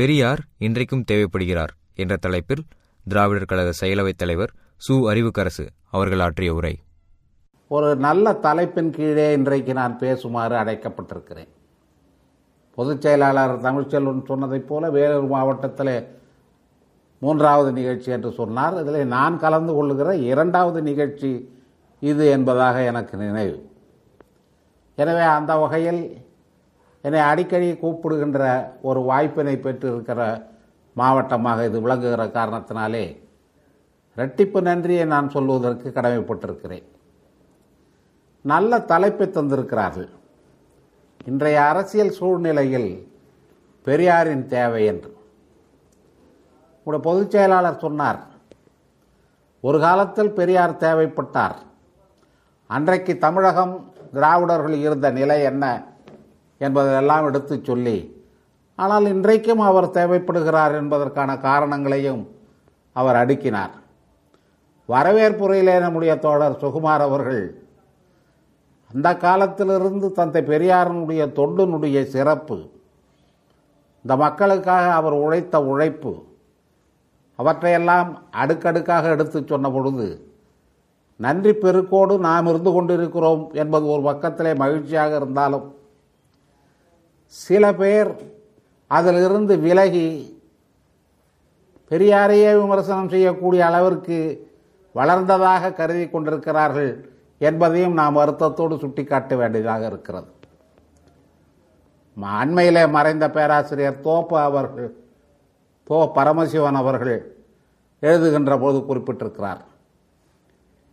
பெரியார் இன்றைக்கும் தேவைப்படுகிறார் என்ற தலைப்பில் திராவிடர் கழக செயலவைத் தலைவர் சு. அறிவுக்கரசு அவர்கள் ஆற்றிய உரை. ஒரு நல்ல தலைப்பின் கீழே இன்றைக்கு நான் பேசுமாறு அழைக்கப்பட்டிருக்கிறேன். பொதுச் செயலாளர் தமிழ்ச்செல்வன் சொன்னதைப் போல வேலூர் மாவட்டத்தில் மூன்றாவது நிகழ்ச்சி என்று சொன்னார். இதில் நான் கலந்து கொள்ளுகிற இரண்டாவது நிகழ்ச்சி இது என்பதாக எனக்கு நினைவு. எனவே அந்த வகையில் என்னை அடிக்கடி கூப்பிடுகின்ற ஒரு வாய்ப்பினை பெற்றிருக்கிற மாவட்டமாக இது விளங்குகிற காரணத்தினாலே இரட்டிப்பு நன்றியை நான் சொல்வதற்கு கடமைப்பட்டிருக்கிறேன். நல்ல தலைப்பை தந்திருக்கிறார்கள். இன்றைய அரசியல் சூழ்நிலையில் பெரியாரின் தேவை என்று. உங்களுடைய பொதுச் செயலாளர் சொன்னார் ஒரு காலத்தில் பெரியார் தேவைப்பட்டார். அன்றைக்கு தமிழகம் திராவிடர்கள் இருந்த நிலை என்ன? என்பதையெல்லாம் எடுத்து சொல்லி ஆனால் இன்றைக்கும் அவர் தேவைப்படுகிறார் என்பதற்கான காரணங்களையும் அவர் அடுக்கினார். வரவேற்புரையிலே நம்முடைய தோழர் சுகுமார் அவர்கள் அந்த காலத்திலிருந்து தந்தை பெரியாரனுடைய தொண்டனுடைய சிறப்பு இந்த மக்களுக்காக அவர் உழைத்த உழைப்பு அவற்றையெல்லாம் அடுக்கடுக்காக எடுத்து சொன்ன பொழுது நன்றி பெருக்கோடு நாம் இருந்து கொண்டிருக்கிறோம் என்பது ஒரு பக்கத்திலே மகிழ்ச்சியாக இருந்தாலும் சில பேர் அதிலிருந்து விலகி பெரியாரையே விமர்சனம் செய்யக்கூடிய அளவிற்கு வளர்ந்ததாக கருதி கொண்டிருக்கிறார்கள் என்பதையும் நாம் வருத்தத்தோடு சுட்டிக்காட்ட வேண்டியதாக இருக்கிறது. அண்மையிலே மறைந்த பேராசிரியர் தோப்பு அவர்கள் தோ பரமசிவன் அவர்கள் எழுதுகின்ற போது குறிப்பிட்டிருக்கிறார்.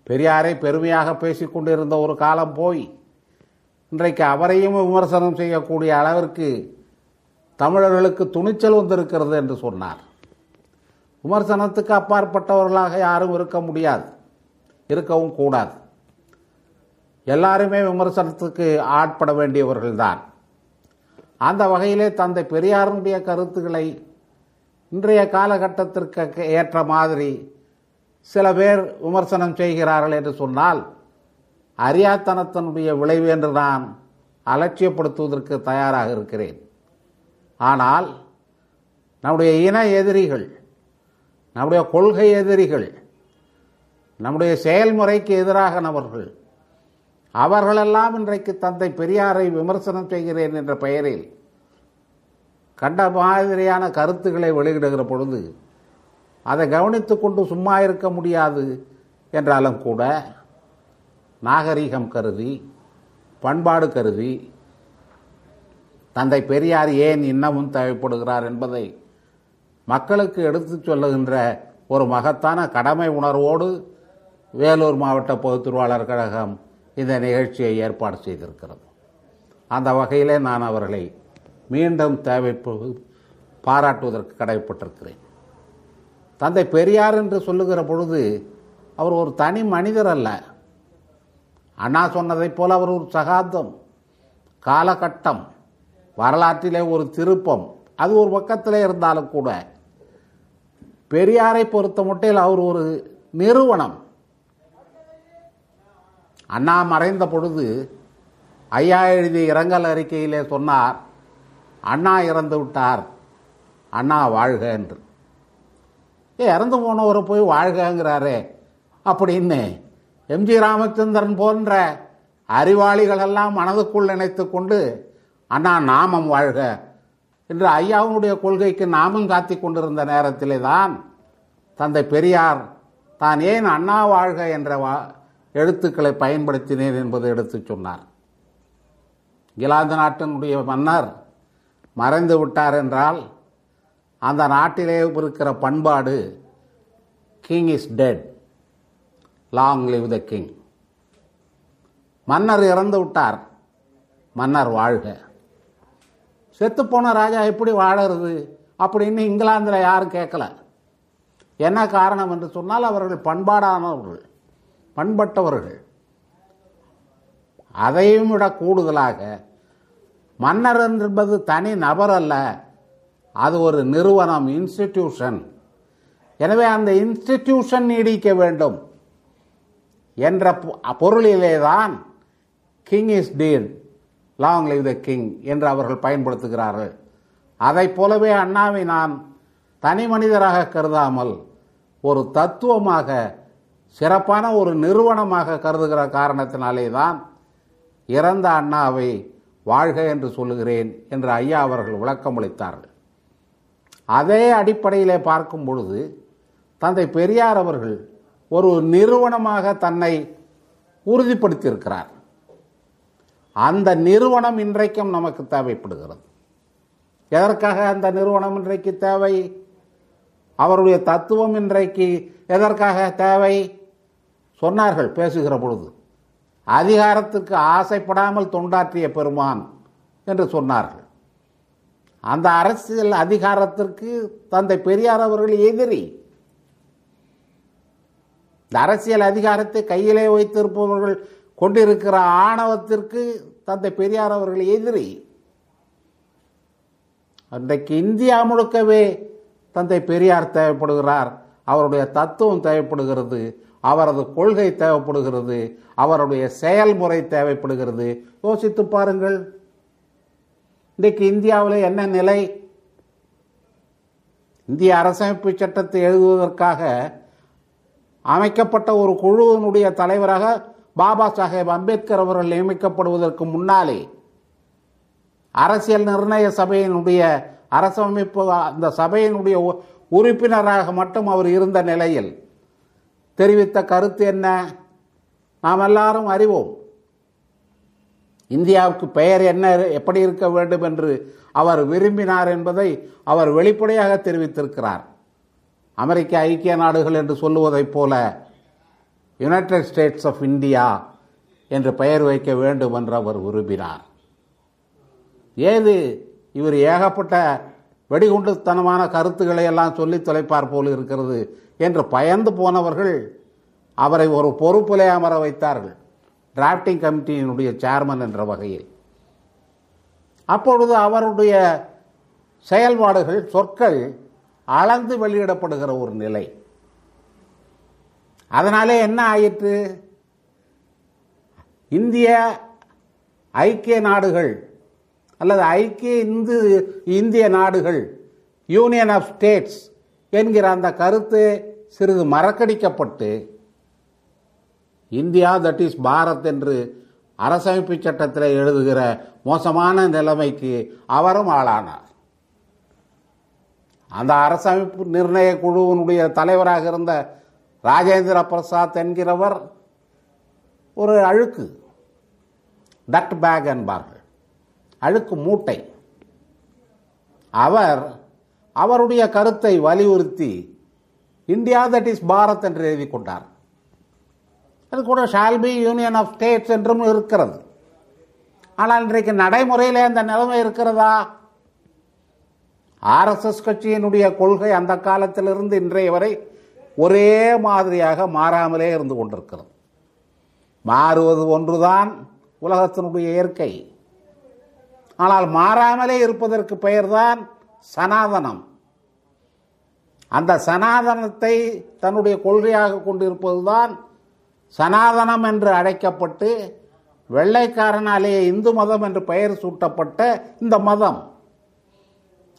பெரியாரை பெருமையாக பேசிக்கொண்டிருந்த ஒரு காலம் போய் இன்றைக்கு அவரையும் விமர்சனம் செய்யக்கூடிய அளவிற்கு தமிழர்களுக்கு துணிச்சல் வந்திருக்கிறது என்று சொன்னார். விமர்சனத்துக்கு அப்பாற்பட்டவர்களாக யாரும் இருக்க முடியாது. இருக்கவும் கூடாது. எல்லாருமே விமர்சனத்துக்கு ஆட்பட வேண்டியவர்கள்தான். அந்த வகையிலே தந்தை பெரியாருடைய கருத்துக்களை இன்றைய காலகட்டத்திற்கு ஏற்ற மாதிரி சில பேர் விமர்சனம் செய்கிறார்கள் என்று சொன்னால் அறியாத்தனத்தினுடைய விளைவு என்று நான் அலட்சியப்படுத்துவதற்கு தயாராக இருக்கிறேன். ஆனால் நம்முடைய இன எதிரிகள் நம்முடைய கொள்கை எதிரிகள் நம்முடைய செயல்முறைக்கு எதிராக நபர்கள் அவர்களெல்லாம் இன்றைக்கு தந்தை பெரியாரை விமர்சனம் செய்கிறேன் என்ற பெயரில் கண்ட மாதிரியான கருத்துக்களை வெளியிடுகிற பொழுது அதை கவனித்து கொண்டு சும்மா இருக்க முடியாது என்றாலும் கூட நாகரிகம் கருதி பண்பாடு கருதி தந்தை பெரியார் ஏன் இன்னமும் தேவைப்படுகிறார் என்பதை மக்களுக்கு எடுத்துச் சொல்லுகின்ற ஒரு மகத்தான கடமை உணர்வோடு வேலூர் மாவட்ட பொதுத்துருவாளர் கழகம் இந்த நிகழ்ச்சியை ஏற்பாடு செய்திருக்கிறது. அந்த வகையிலே நான் அவர்களை மீண்டும் தேவை பாராட்டுவதற்கு கடமைப்பட்டிருக்கிறேன் தந்தை பெரியார் என்று சொல்லுகிற பொழுது அவர் ஒரு தனி மனிதர் அல்ல. அண்ணா சொன்னதைப் போல அவர் ஒரு சகாப்தம் காலகட்டம் வரலாற்றிலே ஒரு திருப்பம். அது ஒரு பக்கத்திலே இருந்தாலும் கூட பெரியாரை பொறுத்த மட்டில் அவர் ஒரு நிறுவனம். அண்ணா மறைந்த பொழுது ஐயா எழுதிய இரங்கல் அறிக்கையிலே சொன்னார் அண்ணா இறந்து விட்டார் அண்ணா வாழ்க என்று. ஏ இறந்து போனவரை போய் வாழ்கங்கிறாரே அப்படின்னு எம்ஜி ராமச்சந்திரன் போன்ற அறிவாளிகள் எல்லாம் மனதுக்குள் நினைத்து கொண்டு அண்ணா நாமம் வாழ்க. என்று ஐயாவுடைய கொள்கைக்கு நாமும் காத்தி கொண்டிருந்த நேரத்திலே தான் தந்தை பெரியார் தான் ஏன் அண்ணா வாழ்க என்ற வா எழுத்துக்களை பயன்படுத்தினேன் என்பதை எடுத்துச் சொன்னார். இங்கிலாந்து நாட்டினுடைய மன்னர் மறைந்து விட்டார் என்றால் அந்த நாட்டிலே இருக்கிற பண்பாடு king is dead long live the king. மன்னர் இறந்து விட்டார். மன்னர் வாழ்க. செத்துப்போன ராஜா எப்படி வாழறது அப்படின்னு இங்கிலாந்தில் யாரும் கேட்கல. என்ன காரணம் என்று சொன்னால் அவர்கள் பண்பாடானவர்கள் பண்பட்டவர்கள். அதையும் விட கூடுதலாக மன்னர் என்பது தனி நபர் அல்ல அது ஒரு நிறுவனம் இன்ஸ்டிடியூஷன் எனவே அந்த இன்ஸ்டிடியூஷன் நீடிக்க வேண்டும். என்ற பொருளிலே தான் king is dead long live the king என்று அவர்கள் பயன்படுத்துகிறார்கள். அதைப் போலவே அண்ணாவை நான் தனி மனிதராக கருதாமல் ஒரு தத்துவமாக சிறப்பான ஒரு நிறுவனமாக கருதுகிற காரணத்தினாலே தான் இறந்த அண்ணாவை வாழ்க என்று சொல்லுகிறேன் என்று ஐயா அவர்கள் விளக்கமளித்தார்கள் அதே அடிப்படையிலே பார்க்கும் பொழுது தந்தை பெரியார் அவர்கள் ஒரு நிறுவனமாக தன்னை உறுதிப்படுத்தியிருக்கிறார். அந்த நிறுவனம் இன்றைக்கும் நமக்கு தேவைப்படுகிறது. எதற்காக அந்த நிறுவனம் இன்றைக்கு தேவை? அவருடைய தத்துவம் இன்றைக்கு எதற்காக தேவை? சொன்னார்கள் பேசுகிற பொழுது. அதிகாரத்துக்கு ஆசைப்படாமல் தொண்டாற்றிய பெருமான் என்று சொன்னார்கள். அந்த அரசியல் அதிகாரத்திற்கு தந்தை பெரியார் அவர்கள் எதிரி. இந்த அரசியல் அதிகாரத்தை கையிலே வைத்திருப்பவர்கள் கொண்டிருக்கிற ஆணவத்திற்கு தந்தை பெரியார் அவர்கள் எதிரி. அன்றைக்கு இந்தியா முழுக்கவே தந்தை பெரியார் தேவைப்படுகிறார். அவருடைய தத்துவம் தேவைப்படுகிறது. அவரது கொள்கை தேவைப்படுகிறது. அவருடைய செயல்முறை தேவைப்படுகிறது. யோசித்து பாருங்கள். இன்றைக்கு இந்தியாவில் என்ன நிலை? இந்திய அரசமைப்பு சட்டத்தை எழுதுவதற்காக அமைக்கப்பட்ட ஒரு குழுவினுடைய தலைவராக பாபா சாஹேப் அம்பேத்கர் அவர்கள் நியமிக்கப்படுவதற்கு முன்னாலே அரசியல் நிர்ணய சபையினுடைய அரசமைப்பு அந்த சபையினுடைய உ- உறுப்பினராக மட்டும் அவர் இருந்த நிலையில் தெரிவித்த கருத்து என்ன? நாம் எல்லாரும் அறிவோம். இந்தியாவுக்கு பெயர் என்ன எப்படி இருக்க வேண்டும் என்று அவர் விரும்பினார் என்பதை அவர் வெளிப்படையாக தெரிவித்திருக்கிறார். அமெரிக்க ஐக்கிய நாடுகள் என்று சொல்லுவதைப் போல யுனைடெட் ஸ்டேட்ஸ் ஆஃப் இந்தியா என்று பெயர் வைக்க வேண்டும் என்று அவர் விரும்பினார். ஏது? இவர் ஏகப்பட்ட வெடிகுண்டுத்தனமான கருத்துக்களை எல்லாம் சொல்லி தொலைப்பார் போல் இருக்கிறது என்று பயந்து போனவர்கள் அவரை ஒரு பொறுப்பிலே அமர வைத்தார்கள். டிராப்டிங் கமிட்டியினுடைய சேர்மன் என்ற வகையில். அப்பொழுது அவருடைய செயல்பாடுகள் சொற்கள் அளந்து வெளியிடப்படுகிற ஒரு நிலை. அதனாலே என்ன ஆயிற்று? இந்திய ஐக்கிய நாடுகள் அல்லது ஐக்கிய இந்து இந்திய நாடுகள் யூனியன் ஆஃப் ஸ்டேட்ஸ் என்கிற அந்த கருத்து சிறிது மறக்கடிக்கப்பட்டு இந்தியா தட் இஸ் பாரத் என்று அரசமைப்பு சட்டத்தில் எழுதுகிற மோசமான நிலைமைக்கு அவரும் ஆளானார். அந்த அரசமைப்பு நிர்ணய குழுவினுடைய தலைவராக இருந்த ராஜேந்திர பிரசாத் என்கிறவர் ஒரு அழுக்கு டட் பேக் என்பார்கள். அழுக்கு மூட்டை. அவர் அவருடைய கருத்தை வலியுறுத்தி இந்தியா தட் இஸ் பாரத் என்று எழுதி கொண்டார். அது கூட ஷால்பி யூனியன் ஆஃப் ஸ்டேட்ஸ் என்றும் இருக்கிறது. ஆனால் இன்றைக்கு நடைமுறையிலே அந்த நிலைமை இருக்கிறதா? ஆர்எஸ்எஸ் கட்சியினுடைய கொள்கை அந்த காலத்திலிருந்து இன்றைய வரை ஒரே மாதிரியாக மாறாமலே இருந்து கொண்டிருக்கிறது. மாறுவது ஒன்றுதான் உலகத்தினுடைய இயற்கை. ஆனால் மாறாமலே இருப்பதற்கு பெயர்தான் சனாதனம். அந்த சனாதனத்தை தன்னுடைய கொள்கையாக கொண்டிருப்பதுதான் சனாதனம் என்று அழைக்கப்பட்டு வெள்ளைக்காரனாலேயே இந்து மதம் என்று பெயர் சூட்டப்பட்ட இந்த மதம்.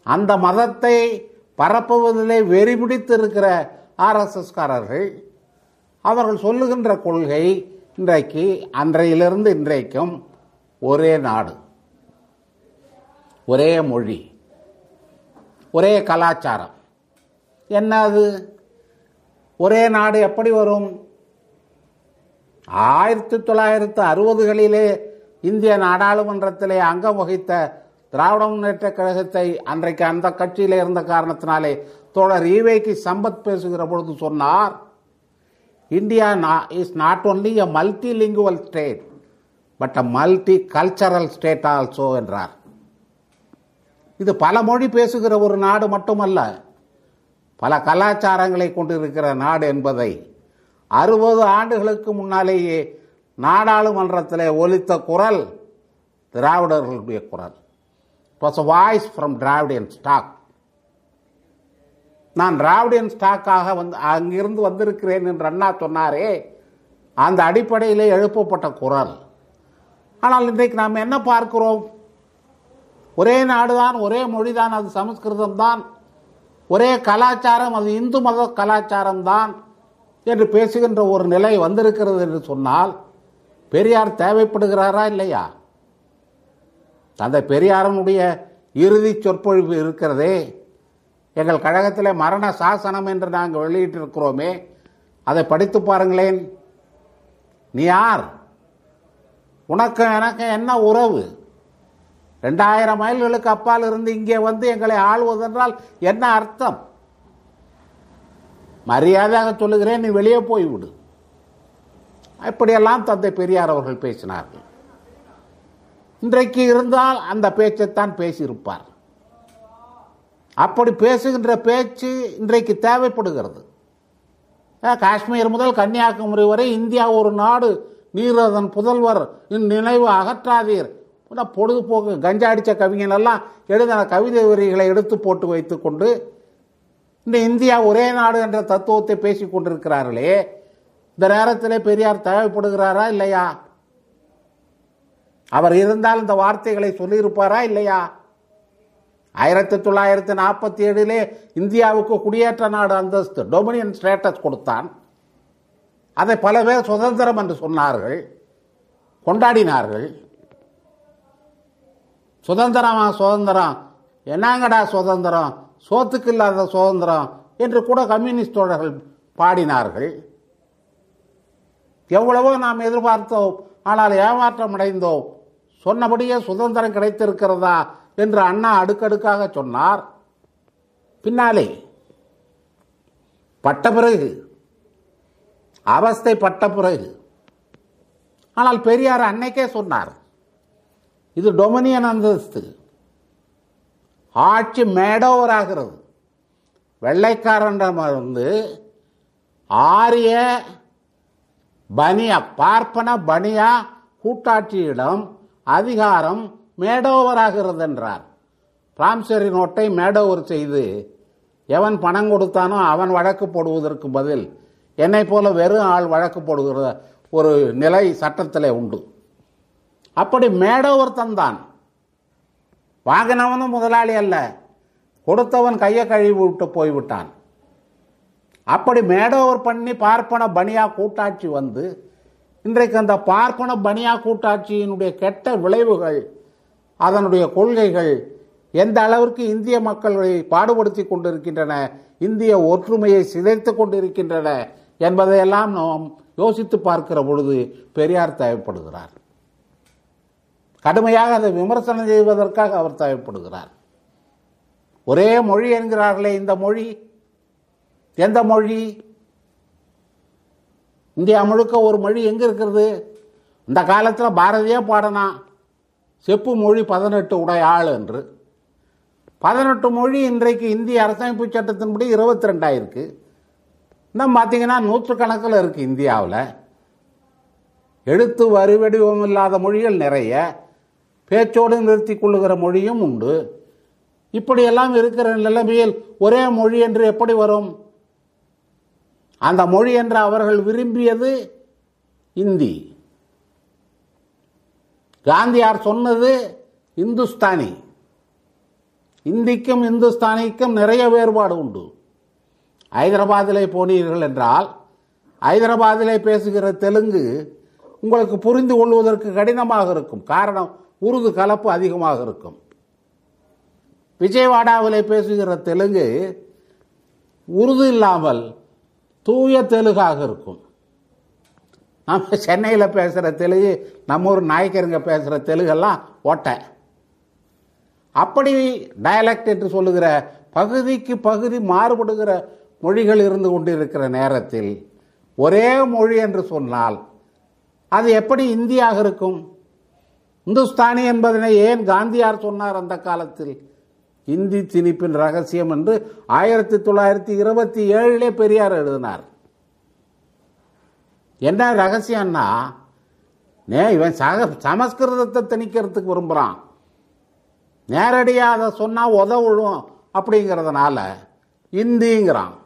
அந்த மதத்தை பரப்புவதிலே வெறிபிடித்து இருக்கிற ஆர்எஸ்எஸ்காரர்கள் அவர்கள் சொல்லுகின்ற கொள்கை இன்றைக்கு அன்றையிலிருந்து இன்றைக்கும் ஒரே நாடு ஒரே மொழி ஒரே கலாச்சாரம். என்ன அது? ஒரே நாடு எப்படி வரும்? ஆயிரத்தி தொள்ளாயிரத்து அறுபதுகளிலே இந்திய நாடாளுமன்றத்திலே அங்கம் வகித்த திராவிட முன்னேற்ற கழகத்தை அன்றைக்கு அந்த கட்சியில் இருந்த காரணத்தினாலே தோழர் ஈவேக்கு சம்பத் பேசுகிற பொழுது சொன்னார் India is not only a multilingual state but a multicultural state also என்றார். இது பல மொழி பேசுகிற ஒரு நாடு மட்டுமல்ல பல கலாச்சாரங்களை கொண்டிருக்கிற நாடு என்பதை அறுபது ஆண்டுகளுக்கு முன்னாலேயே நாடாளுமன்றத்தில் ஒலித்த குரல் திராவிடர்களுடைய குரல். It was voice from Dravidian stock நான் டிராவிடியன் ஸ்டாக்காக வந்து அங்கிருந்து வந்திருக்கிறேன் என்று அண்ணா சொன்னாரே அந்த அடிப்படையிலே எழுப்பப்பட்ட குரல். ஆனால் இன்றைக்கு நாம் என்ன பார்க்கிறோம்? ஒரே நாடுதான் ஒரே மொழிதான் அது சமஸ்கிருதம் தான் ஒரே கலாச்சாரம் அது இந்து மத கலாச்சாரம் தான் என்று பேசுகின்ற ஒரு நிலை வந்திருக்கிறது என்று சொன்னால் பெரியார் தேவைப்படுகிறாரா இல்லையா? தந்தை பெரியாரனுடைய இறுதி சொற்பொழிவு இருக்கிறதே. எங்கள் கழகத்தில் மரண சாசனம் என்று நாங்கள் வெளியிட்டிருக்கிறோமே அதை படித்து பாருங்களேன். நீ யார்? உனக்கு எனக்கு என்ன உறவு? ரெண்டாயிரம் மைல்களுக்கு அப்பால் இருந்து இங்கே வந்து எங்களை ஆள்வதென்றால் என்ன அர்த்தம்? மரியாதையாக சொல்லுகிறேன் நீ வெளியே போய்விடு. இப்படியெல்லாம் தந்தை பெரியார் அவர்கள் பேசினார்கள். இன்றைக்கு இருந்தால் அந்த பேச்சைத்தான் பேசியிருப்பார். அப்படி பேசுகின்ற பேச்சு இன்றைக்கு தேவைப்படுகிறது. காஷ்மீர் முதல் கன்னியாகுமரி வரை இந்தியா ஒரு நாடு நீர் அதன் புதல்வர் இந்நினைவு அகற்றாதீர். பொழுதுபோக்கு கஞ்சா அடித்த கவிஞனெல்லாம் எழுதின கவிதை வரிகளை எடுத்து போட்டு வைத்துக்கொண்டு இந்த இந்தியா ஒரே நாடு என்ற தத்துவத்தை பேசிக் கொண்டிருக்கிறார்களே இந்த நேரத்தில் பெரியார் தேவைப்படுகிறாரா இல்லையா? அவர் இருந்தால் இந்த வார்த்தைகளை சொல்லியிருப்பாரா இல்லையா? ஆயிரத்தி தொள்ளாயிரத்தி நாற்பத்தி ஏழிலே இந்தியாவுக்கு குடியேற்ற நாடு அந்தஸ்து டொமினியன் ஸ்டேட்டஸ் கொடுத்தான். அதை பல பேர் சுதந்திரம் என்று சொன்னார்கள் கொண்டாடினார்கள். சுதந்திரமா சுதந்திரம்? என்னங்கடா சுதந்திரம்? சோத்துக்கு இல்லாத சுதந்திரம்? என்று கூட கம்யூனிஸ்ட் தோழர்கள் பாடினார்கள். எவ்வளவோ நாம் எதிர்பார்த்தோம் ஆனால் ஏமாற்றம் அடைந்தோம் சொன்னபடியே சுதந்திரம் கிடைத்திருக்கிறதா என்று அண்ணா அடுக்கடுக்காக சொன்னார். பின்னாலே பட்ட பிறகு அவஸ்தை பட்ட பிறகு ஆனால் பெரியார் அன்னைக்கே சொன்னார் இது டொமினியன் அந்தஸ்து ஆட்சி மேடோவர் ஆகிறது வெள்ளைக்காரன் வந்து ஆரிய பனியா பார்ப்பன பனியா கூட்டாட்சியிடம் அதிகாரம் மேடோவராகிறது என்றார் பிராம்சரி நோட்டை மேடோவர் செய்து எவன் பணம் கொடுத்தானோ அவன் வழக்கு போடுவதற்கு பதில் என்னை போல வெறும் ஆள் வழக்கு போடுகிற ஒரு நிலை சட்டத்திலே உண்டு. அப்படி மேடோவர் தந்தான். வாங்கினவனும் முதலாளி அல்ல கொடுத்தவன் கையை கழுவி விட்டு போய்விட்டான். அப்படி மேடோவர் பண்ணி பார்ப்பன பனியா கூட்டாட்சி வந்து இன்றைக்கு அந்த பார்ப்பன பனியா கூட்டாட்சியினுடைய கெட்ட விளைவுகள் அதனுடைய கொள்கைகள் எந்த அளவிற்கு இந்திய மக்களை பாடுபடுத்தி கொண்டிருக்கின்றன இந்திய ஒற்றுமையை சிதைத்து கொண்டிருக்கின்றன என்பதையெல்லாம் நாம் யோசித்து பார்க்கிற பொழுது பெரியார் தேவைப்படுகிறார் கடுமையாக அதை விமர்சனம் செய்வதற்காக அவர் தேவைப்படுகிறார் ஒரே மொழி என்கிறார்களே இந்த மொழி. எந்த மொழி? இந்தியா முழுக்க ஒரு மொழி எங்க இருக்கிறது? இந்த காலத்தில் பாரதியே பாடனா செப்பு மொழி பதினெட்டு உடைய ஆள் என்று. பதினெட்டு மொழி இன்றைக்கு இந்திய அரசமைப்பு சட்டத்தின்படி இருபத்தி ரெண்டாயிருக்கு இன்னும் பார்த்தீங்கன்னா நூற்றுக்கணக்கில் இருக்கு இந்தியாவில். எழுத்து வரி வடிவம் இல்லாத மொழிகள் நிறைய. பேச்சோடு நிறுத்தி கொள்ளுகிற மொழியும் உண்டு. இப்படியெல்லாம் இருக்கிற நிலைமையில் ஒரே மொழி என்று எப்படி வரும்? அந்த மொழி என்று அவர்கள் விரும்பியது இந்தி. காந்தியார் சொன்னது இந்துஸ்தானி. இந்திக்கும் இந்துஸ்தானிக்கும் நிறைய வேறுபாடு உண்டு. ஹைதராபாத்திலே போனீர்கள் என்றால் ஹைதராபாத்திலே பேசுகிற தெலுங்கு உங்களுக்கு புரிந்து கொள்வதற்கு கடினமாக இருக்கும். காரணம் உருது கலப்பு அதிகமாக இருக்கும். விஜயவாடாவிலே பேசுகிற தெலுங்கு உருது இல்லாமல் தூய தெலுங்காக இருக்கும். நம்ம சென்னையில் பேசுகிற தெலுங்கு நம்ம ஊர் நாயக்கருங்க பேசுகிற தெலுங்கெல்லாம் ஓட்டை. அப்படி டயலக்ட் என்று சொல்லுகிற பகுதிக்கு பகுதி மாறுபடுகிற மொழிகள் இருந்து கொண்டிருக்கிற நேரத்தில் ஒரே மொழி என்று சொன்னால் அது எப்படி இந்தியாக இருக்கும்? இந்துஸ்தானி என்பதனை ஏன் காந்தியார் சொன்னார் அந்த காலத்தில்? இந்தி திணிப்பின் ரகசியம் என்று ஆயிரத்தி தொள்ளாயிரத்தி இருபத்தி ஏழிலே பெரியார் எழுதினார். என்ன ரகசியம்னா நே இவன் சக சமஸ்கிருதத்தை திணிக்கிறதுக்கு விரும்புகிறான் நேரடியாக அதை சொன்னால் உதவும் அப்படிங்கிறதுனால இந்திங்கிறான்.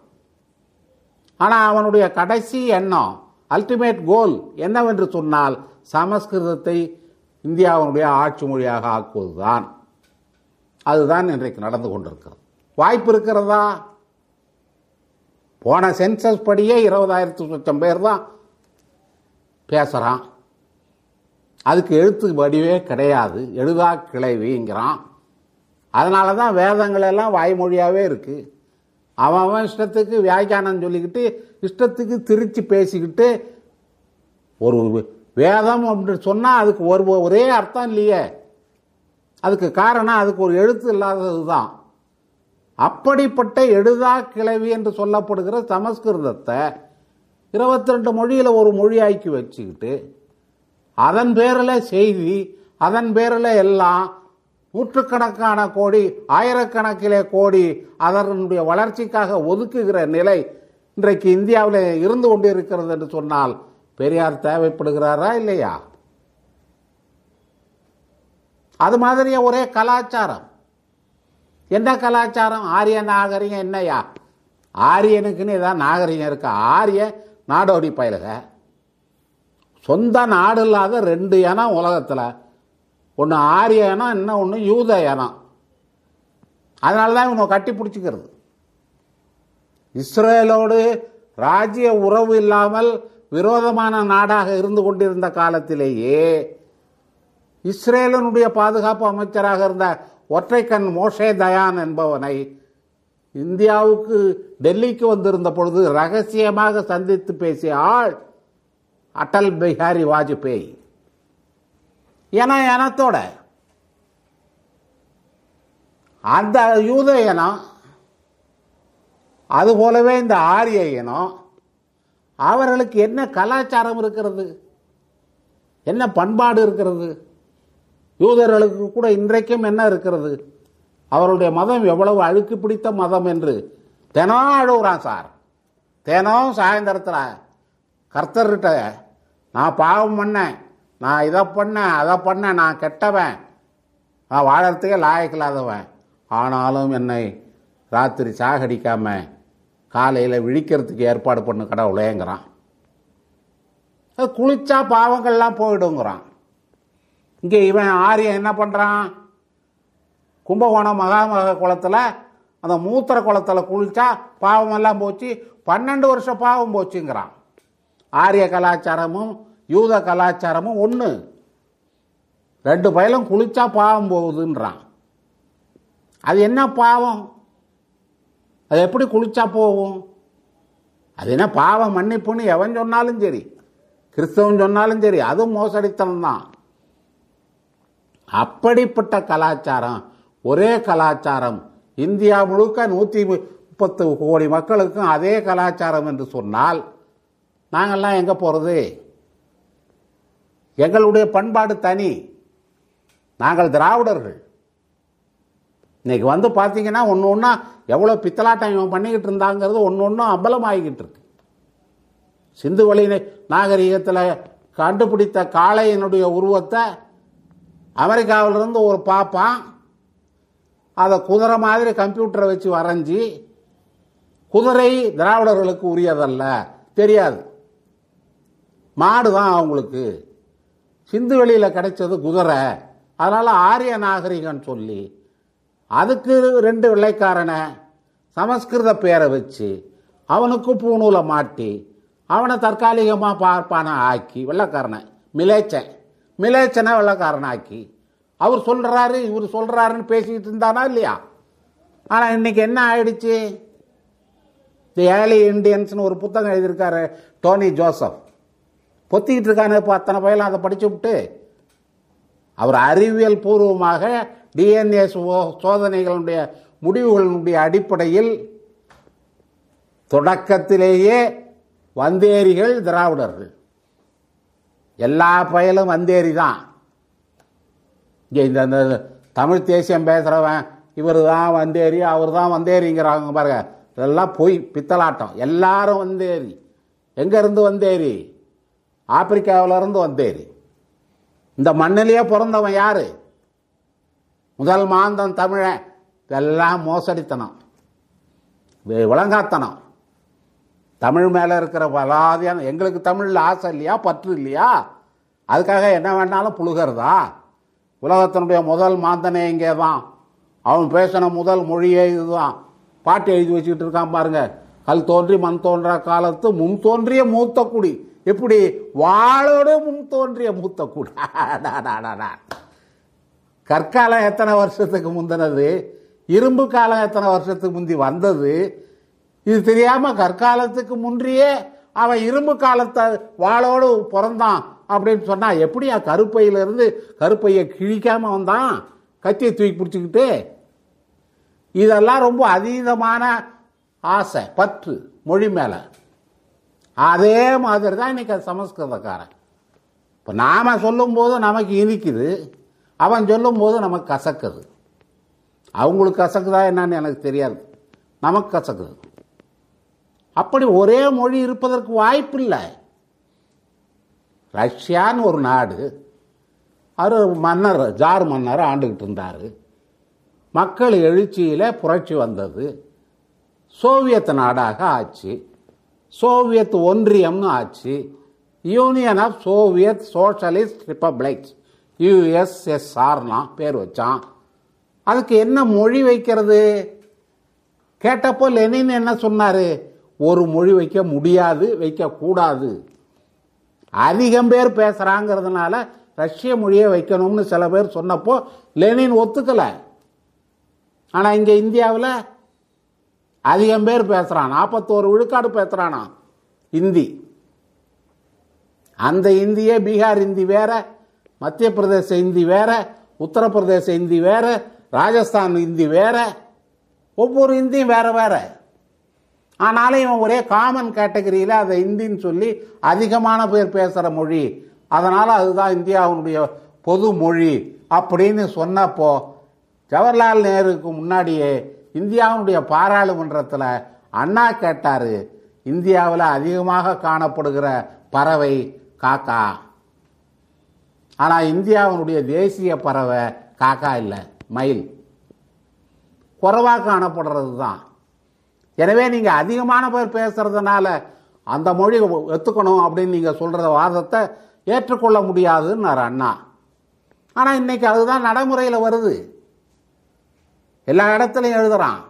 ஆனால் அவனுடைய கடைசி எண்ணம் அல்டிமேட் கோல் என்னவென்று சொன்னால் சமஸ்கிருதத்தை இந்தியாவினுடைய ஆட்சி மொழியாக ஆக்குவதுதான். அதுதான் இன்றைக்கு நடந்து கொண்டிருக்கிறது. வாய்ப்பு இருக்கிறதா? போன சென்சஸ் படியே இருபதாயிரத்து லட்சம் பேர் தான் பேசுகிறான் அதுக்கு எழுத்து வடிவே கிடையாது. எழுதா கிளைவிங்கிறான். அதனால தான் வேதங்கள் எல்லாம் வாய்மொழியாகவே இருக்குது அவன் அவன் இஷ்டத்துக்கு வியாக்கியானம் சொல்லிக்கிட்டு இஷ்டத்துக்கு திரிச்சு பேசிக்கிட்டு ஒரு வேதம் அப்படின்னு சொன்னால் அதுக்கு ஒரு ஒரே அர்த்தம் இல்லையே. அதுக்கு காரணம் அதுக்கு ஒரு எழுத்து இல்லாதது தான் அப்படிப்பட்ட எழுதா கிளவி என்று சொல்லப்படுகிற சமஸ்கிருதத்தை இருபத்தி ரெண்டு மொழியில் ஒரு மொழியாக்கி வச்சுக்கிட்டு அதன் பேரில் செய்தி அதன் பேரில் எல்லாம் நூற்றுக்கணக்கான கோடி ஆயிரக்கணக்கிலே கோடி அதனுடைய வளர்ச்சிக்காக ஒதுக்குகிற நிலை இன்றைக்கு இந்தியாவில் இருந்து கொண்டிருக்கிறது என்று சொன்னால் பெரியார் தேவைப்படுகிறாரா இல்லையா? அது மாதிரியே ஒரே கலாச்சாரம். என்ன கலாச்சாரம்? ஆரிய நாகரிகம் என்னையா? ஆரியனுக்குன்னு ஏதாவது நாகரிகம் இருக்கா? ஆரிய நாடோடி பயலுக. சொந்த நாடு இல்லாத ரெண்டு இனம் உலகத்தில். ஒன்று ஆரிய இனம் இன்னும் ஒன்று யூத இனம். அதனால தான் இவனை கட்டி பிடிச்சிக்கிறது. இஸ்ரேலோடு ராஜ்ய உறவு இல்லாமல் விரோதமான நாடாக இருந்து கொண்டிருந்த காலத்திலேயே இஸ்ரேலனுடைய பாதுகாப்பு அமைச்சராக இருந்த ஒற்றைக்கண் மோஷே தயான் என்பவனை இந்தியாவுக்கு டெல்லிக்கு வந்திருந்த பொழுது ரகசியமாக சந்தித்து பேசிய ஆள் அடல் பிஹாரி வாஜ்பேயி. என இனத்தோட அந்த யூத இனம் அதுபோலவே இந்த ஆரிய இனம் அவர்களுக்கு என்ன கலாச்சாரம் இருக்கிறது? என்ன பண்பாடு இருக்கிறது? யூதர்களுக்கு கூட இன்றைக்கும் என்ன இருக்கிறது? அவருடைய மதம் எவ்வளவு அழுக்கு பிடித்த மதம் என்று. தினம் அழுகுறான் சார் தினம் சாயந்தரத்தில் கர்த்தர்கிட்ட நான் பாவம் பண்ணேன். நான் இதை பண்ணேன் அதை பண்ணேன். நான் கெட்டவன். நான் வாழறதுக்கே லாயக்கில்லாதவன் ஆனாலும் என்னை ராத்திரி சாகடிக்காம காலையில் விழிக்கிறதுக்கு ஏற்பாடு பண்ணு கடவுளேங்கிறான். அது குளிச்சா பாவங்கள்லாம் போயிடுங்கிறான். இங்கே இவன் ஆரியன் என்ன பண்ணுறான் கும்பகோணம் மகாமக குளத்தில் அந்த மூத்திர குளத்தில் குளிச்சா பாவமெல்லாம் போச்சு. பன்னெண்டு வருஷம் பாவம் போச்சுங்கிறான். ஆரிய கலாச்சாரமும் யூத கலாச்சாரமும் ஒன்று ரெண்டு பயலும் குளிச்சா பாவம் போகுதுன்றான். அது என்ன பாவம்? அது எப்படி குளிச்சா போகும்? அது என்ன பாவம் மன்னிப்புன்னு எவன் சொன்னாலும் சரி கிறிஸ்தவன் சொன்னாலும் சரி அதுவும் மோசடித்தனம் தான் அப்படிப்பட்ட கலாச்சாரம் ஒரே கலாச்சாரம். இந்தியா முழுக்க நூற்றி முப்பத்து கோடி மக்களுக்கும் அதே கலாச்சாரம் என்று சொன்னால் நாங்கள்லாம் எங்கே போகிறது எங்களுடைய பண்பாடு தனி. நாங்கள் திராவிடர்கள். இன்னைக்கு வந்து பார்த்தீங்கன்னா ஒன்று ஒன்றா எவ்வளோ பித்தலாட்டம் இவன் பண்ணிக்கிட்டு இருந்தாங்கிறது ஒன்று ஒன்றும் அம்பலமாகிக்கிட்டு இருக்கு சிந்து வழி நாகரிகத்தில் கண்டுபிடித்த காளையினுடைய உருவத்தை அமெரிக்காவிலிருந்து ஒரு பாப்பான் அதை குதிரை மாதிரி கம்ப்யூட்டரை வச்சு வரைஞ்சி குதிரை திராவிடர்களுக்கு உரியதல்ல. தெரியாது. மாடு தான் அவங்களுக்கு. சிந்து வெளியில் கிடைச்சது குதிரை. அதனால் ஆரிய நாகரிகம் சொல்லி அதுக்கு ரெண்டு வெள்ளைக்காரனை சமஸ்கிருத பேரை வச்சு அவனுக்கு பூணூலை மாட்டி அவனை தற்காலிகமாக பார்ப்பான ஆக்கி வெள்ளைக்காரனை மிலேச்சன். மிலேச்சனை வெள்ளக்காரனாக்கி அவர் சொல்கிறாரு இவர் சொல்கிறாருன்னு பேசிக்கிட்டு இருந்தானா இல்லையா? ஆனால் இன்னைக்கு என்ன ஆயிடுச்சு? தி ஏர்லி இண்டியன்ஸ்னு ஒரு புத்தகம் எழுதியிருக்காரு டோனி ஜோசப். பொத்திக்கிட்டு இருக்கானு இப்போ அத்தனை பயிலும் அதை படிச்சு விட்டு. அவர் அறிவியல் பூர்வமாக டிஎன்ஏ சோதனைகளுடைய முடிவுகளினுடைய அடிப்படையில் தொடக்கத்திலேயே வந்தேரிகள் திராவிடர்கள். எல்லா பயலும் வந்தேரி தான் இங்கே இந்த இந்த தமிழ் தேசியம் பேசுகிறவன் இவர் தான் வந்தேரி அவர் தான் வந்தேரிங்கிறாங்க பாருங்க. இதெல்லாம் பொய் பித்தலாட்டம். எல்லாரும் வந்தேரி எங்கேருந்து வந்தேரி ஆப்பிரிக்காவிலேருந்து வந்தேரி இந்த மண்ணிலேயே பிறந்தவன் யார்? முதல் மாந்தன் தமிழன். இதெல்லாம் மோசடித்தனம். விளங்காத்தனம். தமிழ் மேலே இருக்கிற பலாதியான எங்களுக்கு தமிழில் ஆசை இல்லையா? பற்று இல்லையா? அதுக்காக என்ன வேணாலும் புழுகிறதா? உலகத்தினுடைய முதல் மாந்தனே இங்கே தான் அவன் பேசின முதல் மொழியே இதுதான். பாட்டு எழுதி வச்சுக்கிட்டு இருக்கான் பாருங்க. கல் தோன்றி மண் தோன்றா காலத்து முன் தோன்றிய மூத்த குடி. எப்படி? வாளோடு முன் தோன்றிய மூத்த குடி. கற்காலம் எத்தனை வருஷத்துக்கு முந்தினது? இரும்பு காலம் எத்தனை வருஷத்துக்கு முந்தி வந்தது? இது தெரியாம கற்காலத்துக்கு முன்றியே அவன் இரும்பு காலத்தை வாளோடு பிறந்தான் அப்படின்னு சொன்னா எப்படியா கருப்பையில இருந்து கருப்பையை கிழிக்காம வந்தான்? கத்தியை தூக்கி பிடிச்சிக்கிட்டு. இதெல்லாம் ரொம்ப அதீதமான ஆசை பற்று மொழி மேல. அதே மாதிரி தான் இன்னைக்கு அது சமஸ்கிருதக்காரன். இப்போ நாம சொல்லும்போது நமக்கு இனிக்குது அவன் சொல்லும்போது நமக்கு கசக்குது. அவங்களுக்கு கசக்குதா என்னன்னு எனக்கு தெரியாது. நமக்கு கசக்குது. அப்படி ஒரே மொழி இருப்பதற்கு வாய்ப்பில்லை. ரஷ்யான்னு ஒரு நாடு அவர் மன்னர் ஜார் மன்னர் ஆண்டுகிட்டு இருந்தார். மக்கள் எழுச்சியில் புரட்சி வந்தது. சோவியத் நாடாக ஆச்சு. சோவியத் ஒன்றியம்னு ஆச்சு. Union of Soviet Socialist Republics யுஎஸ்எஸ்ஆர்னா பேர் வச்சான். அதுக்கு என்ன மொழி வைக்கிறது? கேட்டப்போ லெனின் என்ன சொன்னார்? ஒரு மொழி வைக்க முடியாது வைக்கக்கூடாது. அதிகம் பேர் பேசுகிறாங்கிறதுனால ரஷ்ய மொழியை வைக்கணும்னு சில பேர் சொன்னப்போ லெனின் ஒத்துக்கலை. ஆனால் இங்கே இந்தியாவில் அதிகம் பேர் பேசுகிறான் நாற்பத்தோரு விழுக்காடு பேசுகிறானா இந்தி. அந்த இந்தியே பீகார் இந்தி வேற மத்திய பிரதேச இந்தி வேற உத்தரப்பிரதேச இந்தி வேற ராஜஸ்தான் இந்தி வேற ஒவ்வொரு இந்தியும் வேற வேற. ஆனாலும் இவன் ஒரே காமன் கேட்டகரியில் அதை இந்தின்னு சொல்லி அதிகமான பேர் பேசுகிற மொழி. அதனால் அதுதான் இந்தியாவுடைய பொது மொழி அப்படின்னு சொன்னப்போ ஜவஹர்லால் நேருக்கு முன்னாடியே இந்தியாவுடைய பாராளுமன்றத்தில் அண்ணா கேட்டார் இந்தியாவில் அதிகமாக காணப்படுகிற பறவை காக்கா. ஆனால் இந்தியாவினுடைய தேசிய பறவை காக்கா இல்லை மயில். குறைவாக காணப்படுறது தான் எனவே நீங்கள் அதிகமான பேர் பேசுறதுனால அந்த மொழி ஒத்துக்கணும் அப்படின்னு நீங்கள் சொல்கிற வாதத்தை ஏற்றுக்கொள்ள முடியாதுன்னாரு அண்ணா. ஆனால் இன்னைக்கு அதுதான் நடைமுறையில் வருது. எல்லா இடத்துலையும் எழுதுறான்.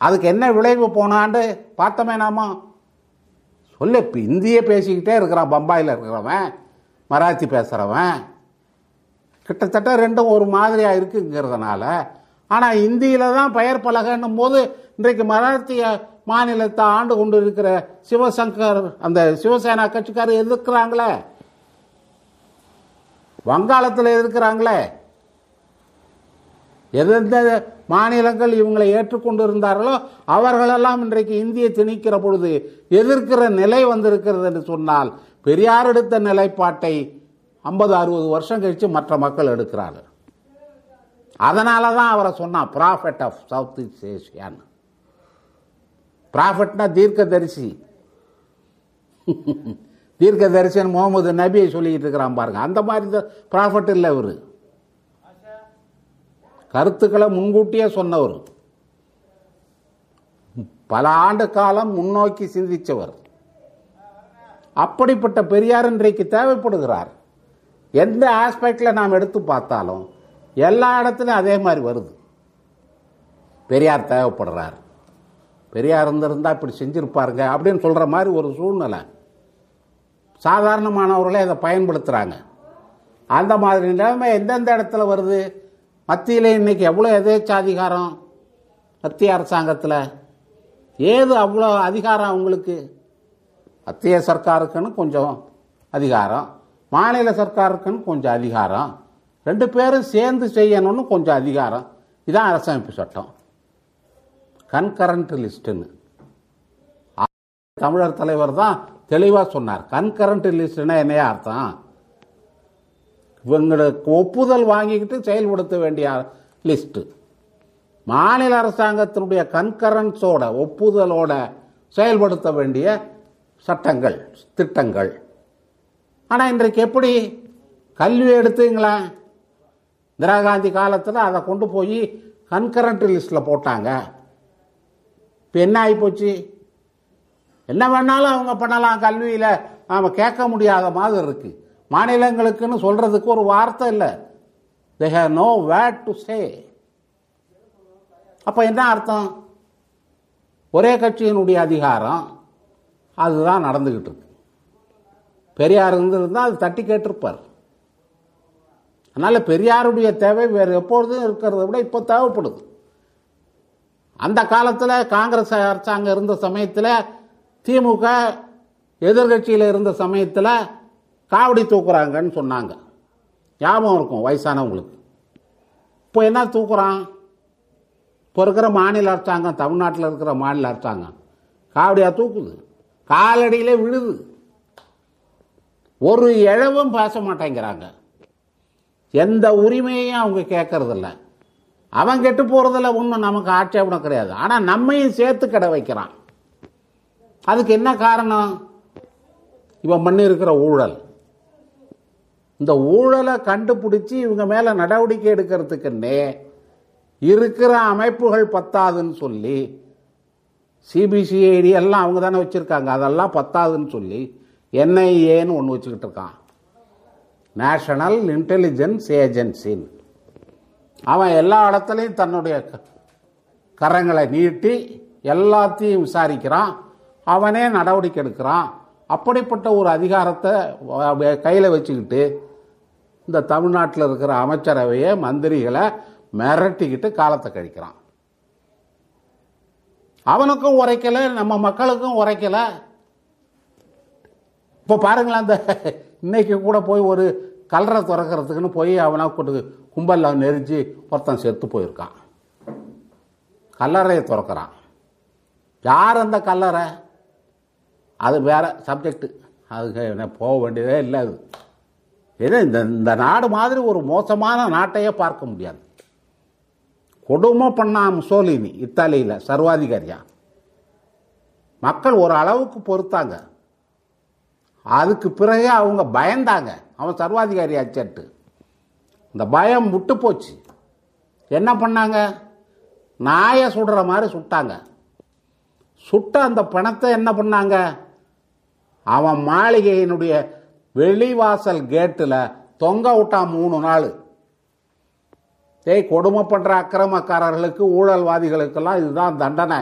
அதுக்கு என்ன விளைவு போனாண்டு பார்த்தோமே நாம. சொல்ல இப்போ இந்திய பேசிக்கிட்டே இருக்கிறான் பம்பாயில் இருக்கிறவன் மராத்தி பேசுகிறவன் கிட்டத்தட்ட ரெண்டும் ஒரு மாதிரியாக இருக்குங்கிறதுனால ஆனால் இந்தியில் தான் பெயர் பலகன்னும் போது இன்றைக்கு மராத்திய மாநிலத்தை ஆண்டு கொண்டு இருக்கிற சிவசங்கர் அந்த சிவசேனா கட்சிக்காரர் எதிர்க்கிறாங்களே? வங்காளத்தில் எதிர்க்கிறாங்களே? எந்தெந்த மாநிலங்கள் இவங்களை ஏற்றுக்கொண்டு இருந்தார்களோ அவர்களெல்லாம் இன்றைக்கு இந்தியை திணிக்கிற பொழுது எதிர்க்கிற நிலை வந்திருக்கிறது என்று சொன்னால் பெரியார் எடுத்த நிலைப்பாட்டை ஐம்பது அறுபது வருஷம் கழித்து மற்ற மக்கள் எடுக்கிறார்கள். அதனால தான் அவரை சொன்னான் ப்ராஃபெட் ஆஃப் சவுத் ஈஸ்ட் ஏஷியான்னு ப்ராஃபெட்னா தீர்க்கதரிசி. தீர்க்கதரிசன் முகமது நபியை சொல்லிக்கிட்டு இருக்கிறான் பாருங்க. அந்த மாதிரி ப்ராஃபட் இல்லை அவர். கருத்துக்களை முன்கூட்டியே சொன்னவர். பல ஆண்டு காலம் முன்னோக்கி சிந்திச்சவர். அப்படிப்பட்ட பெரியார் இன்றைக்கு தேவைப்படுகிறார். எந்த ஆஸ்பெக்டில் நாம் எடுத்து பார்த்தாலும் எல்லா இடத்துலையும் அதே மாதிரி வருது. பெரியார் தேவைப்படுறார். பெரியார் இருந்திருந்தால் இப்படி செஞ்சுருப்பாருங்க அப்படின்னு சொல்கிற மாதிரி ஒரு சூழ்நிலை. சாதாரணமானவர்களே அதை பயன்படுத்துகிறாங்க அந்த மாதிரி நிலைமை எந்தெந்த இடத்துல வருது? மத்தியில் இன்னைக்கு எவ்வளோ எதேச்சாதிகாரம் மத்திய அரசாங்கத்தில்? ஏது அவ்வளோ அதிகாரம் அவங்களுக்கு? மத்திய சர்க்காருக்குன்னு கொஞ்சம் அதிகாரம். மாநில சர்க்காருக்குன்னு கொஞ்சம் அதிகாரம். ரெண்டு பேரும் சேர்ந்து செய்யணும்னு கொஞ்சம் அதிகாரம். இதான் அரசமைப்பு சட்டம். கன்கரண்ட் லிஸ்ட்டுன்னு தமிழர் தலைவர் தான் தெளிவாக சொன்னார். கன்கரண்ட் லிஸ்ட்னா என்னையா அர்த்தம்? இவங்களுக்கு ஒப்புதல் வாங்கிக்கிட்டு செயல்படுத்த வேண்டிய லிஸ்ட் மாநில அரசாங்கத்தினுடைய கன்கரன்ஸோட ஒப்புதலோட செயல்படுத்த வேண்டிய சட்டங்கள் திட்டங்கள். ஆனால் இன்றைக்கு எப்படி? கல்வி எடுத்துங்களேன் இந்திரா காந்தி காலத்தில் அதை கொண்டு போய் கன்கரண்ட் லிஸ்ட்டில் போட்டாங்க. இப்போ என்ன ஆகிப்போச்சு என்ன வேணாலும் அவங்க பண்ணலாம். கல்வியில் நாம் கேட்க முடியாத மாதிரி இருக்கு. மாநிலங்களுக்குன்னு சொல்றதுக்கு ஒரு வார்த்தை இல்லை. They have no word to say அப்போ என்ன அர்த்தம்? ஒரே கட்சியினுடைய அதிகாரம் அதுதான் நடந்துக்கிட்டு இருக்கு. பெரியார் இருந்திருந்தால் அது தட்டி கேட்டிருப்பார். அதனால் பெரியாருடைய தேவை வேறு எப்பொழுதும் இருக்கிறத விட இப்போ தேவைப்படுது. அந்த காலத்தில் காங்கிரஸ் அரசாங்கம் இருந்த சமயத்தில் திமுக எதிர்கட்சியில் இருந்த சமயத்தில் காவடி தூக்குறாங்கன்னு சொன்னாங்க. ஞாபகம் இருக்கும் வயசானவங்களுக்கு. இப்போ என்ன தூக்குறான்? இப்போ இருக்கிற மாநில அரசாங்கம் தமிழ்நாட்டில் இருக்கிற மாநில அரசாங்கம் காவடியாக தூக்குது. காலடியிலே விழுது. ஒரு இழவும் பேச மாட்டேங்கிறாங்க. எந்த உரிமையையும் அவங்க கேட்கறதில்ல. அவன் கெட்டு போறதுல ஒன்றும் நமக்கு ஆட்சேபணம் கிடையாது. ஆனால் நம்மையும் சேர்த்து கடை வைக்கிறான். அதுக்கு என்ன காரணம்? இவன் பண்ணியிருக்கிற ஊழல். இந்த ஊழலை கண்டுபிடிச்சி இவங்க மேல நடவடிக்கை எடுக்கிறதுக்குன்னே இருக்கிற அமைப்புகள் பத்தாதுன்னு சொல்லி சிபிசிஐடி எல்லாம் அவங்க தானே வச்சுருக்காங்க. அதெல்லாம் பத்தாதுன்னு சொல்லி என்ஐஏன்னு ஒன்று வச்சுக்கிட்டு இருக்கான். நேஷனல் இன்டெலிஜென்ஸ் ஏஜென்சின்னு அவன் எல்லா இடத்துலையும் தன்னுடைய க- கரங்களை நீட்டி எல்லாத்தையும் விசாரிக்கிறான். அவனே நடவடிக்கை எடுக்கிறான். அப்படிப்பட்ட ஒரு அதிகாரத்தை கையில் வச்சுக்கிட்டு இந்த தமிழ்நாட்டில் இருக்கிற அமைச்சரவையை மந்திரிகளை மிரட்டிக்கிட்டு காலத்தை கழிக்கிறான். அவனுக்கும் உரைக்கலை நம்ம மக்களுக்கும் உரைக்கல. இப்போ பாருங்களேன் அந்த இன்னைக்கு கூட போய் ஒரு கல்லறை திறக்கிறதுக்குன்னு போய் அவனை கொண்டு கும்பலில் நெரிஞ்சு ஒருத்தன் செத்து போயிருக்கான். கல்லறையை திறக்கிறான். யார் அந்த கல்லறை? அது வேற சப்ஜெக்டு அதுக்கு என்ன போக வேண்டியதே இல்லை அது. ஏன்னா இந்த இந்த நாடு மாதிரி ஒரு மோசமான நாட்டையே பார்க்க முடியாது. கொடுமை பண்ணா முசோலினி இத்தாலியில் சர்வாதிகாரியா? மக்கள் ஒரு அளவுக்கு பொறுத்தாங்க. அதுக்கு பிறகு அவங்க பயந்தாங்க. அவன் சர்வாதிகாரி ஆச்சட்டு இந்த பயம் விட்டு போச்சு. என்ன பண்ணாங்க? நாயை சுடுற மாதிரி சுட்டாங்க. சுட்ட அந்த பணத்தை என்ன பண்ணாங்க? அவன் மாளிகையினுடைய வெளிவாசல் கேட்டில் தொங்க விட்டான் மூணு நாள். டேய் கொடுமை பண்ணுற அக்கிரமக்காரர்களுக்கு ஊழல்வாதிகளுக்கெல்லாம் இதுதான் தண்டனை.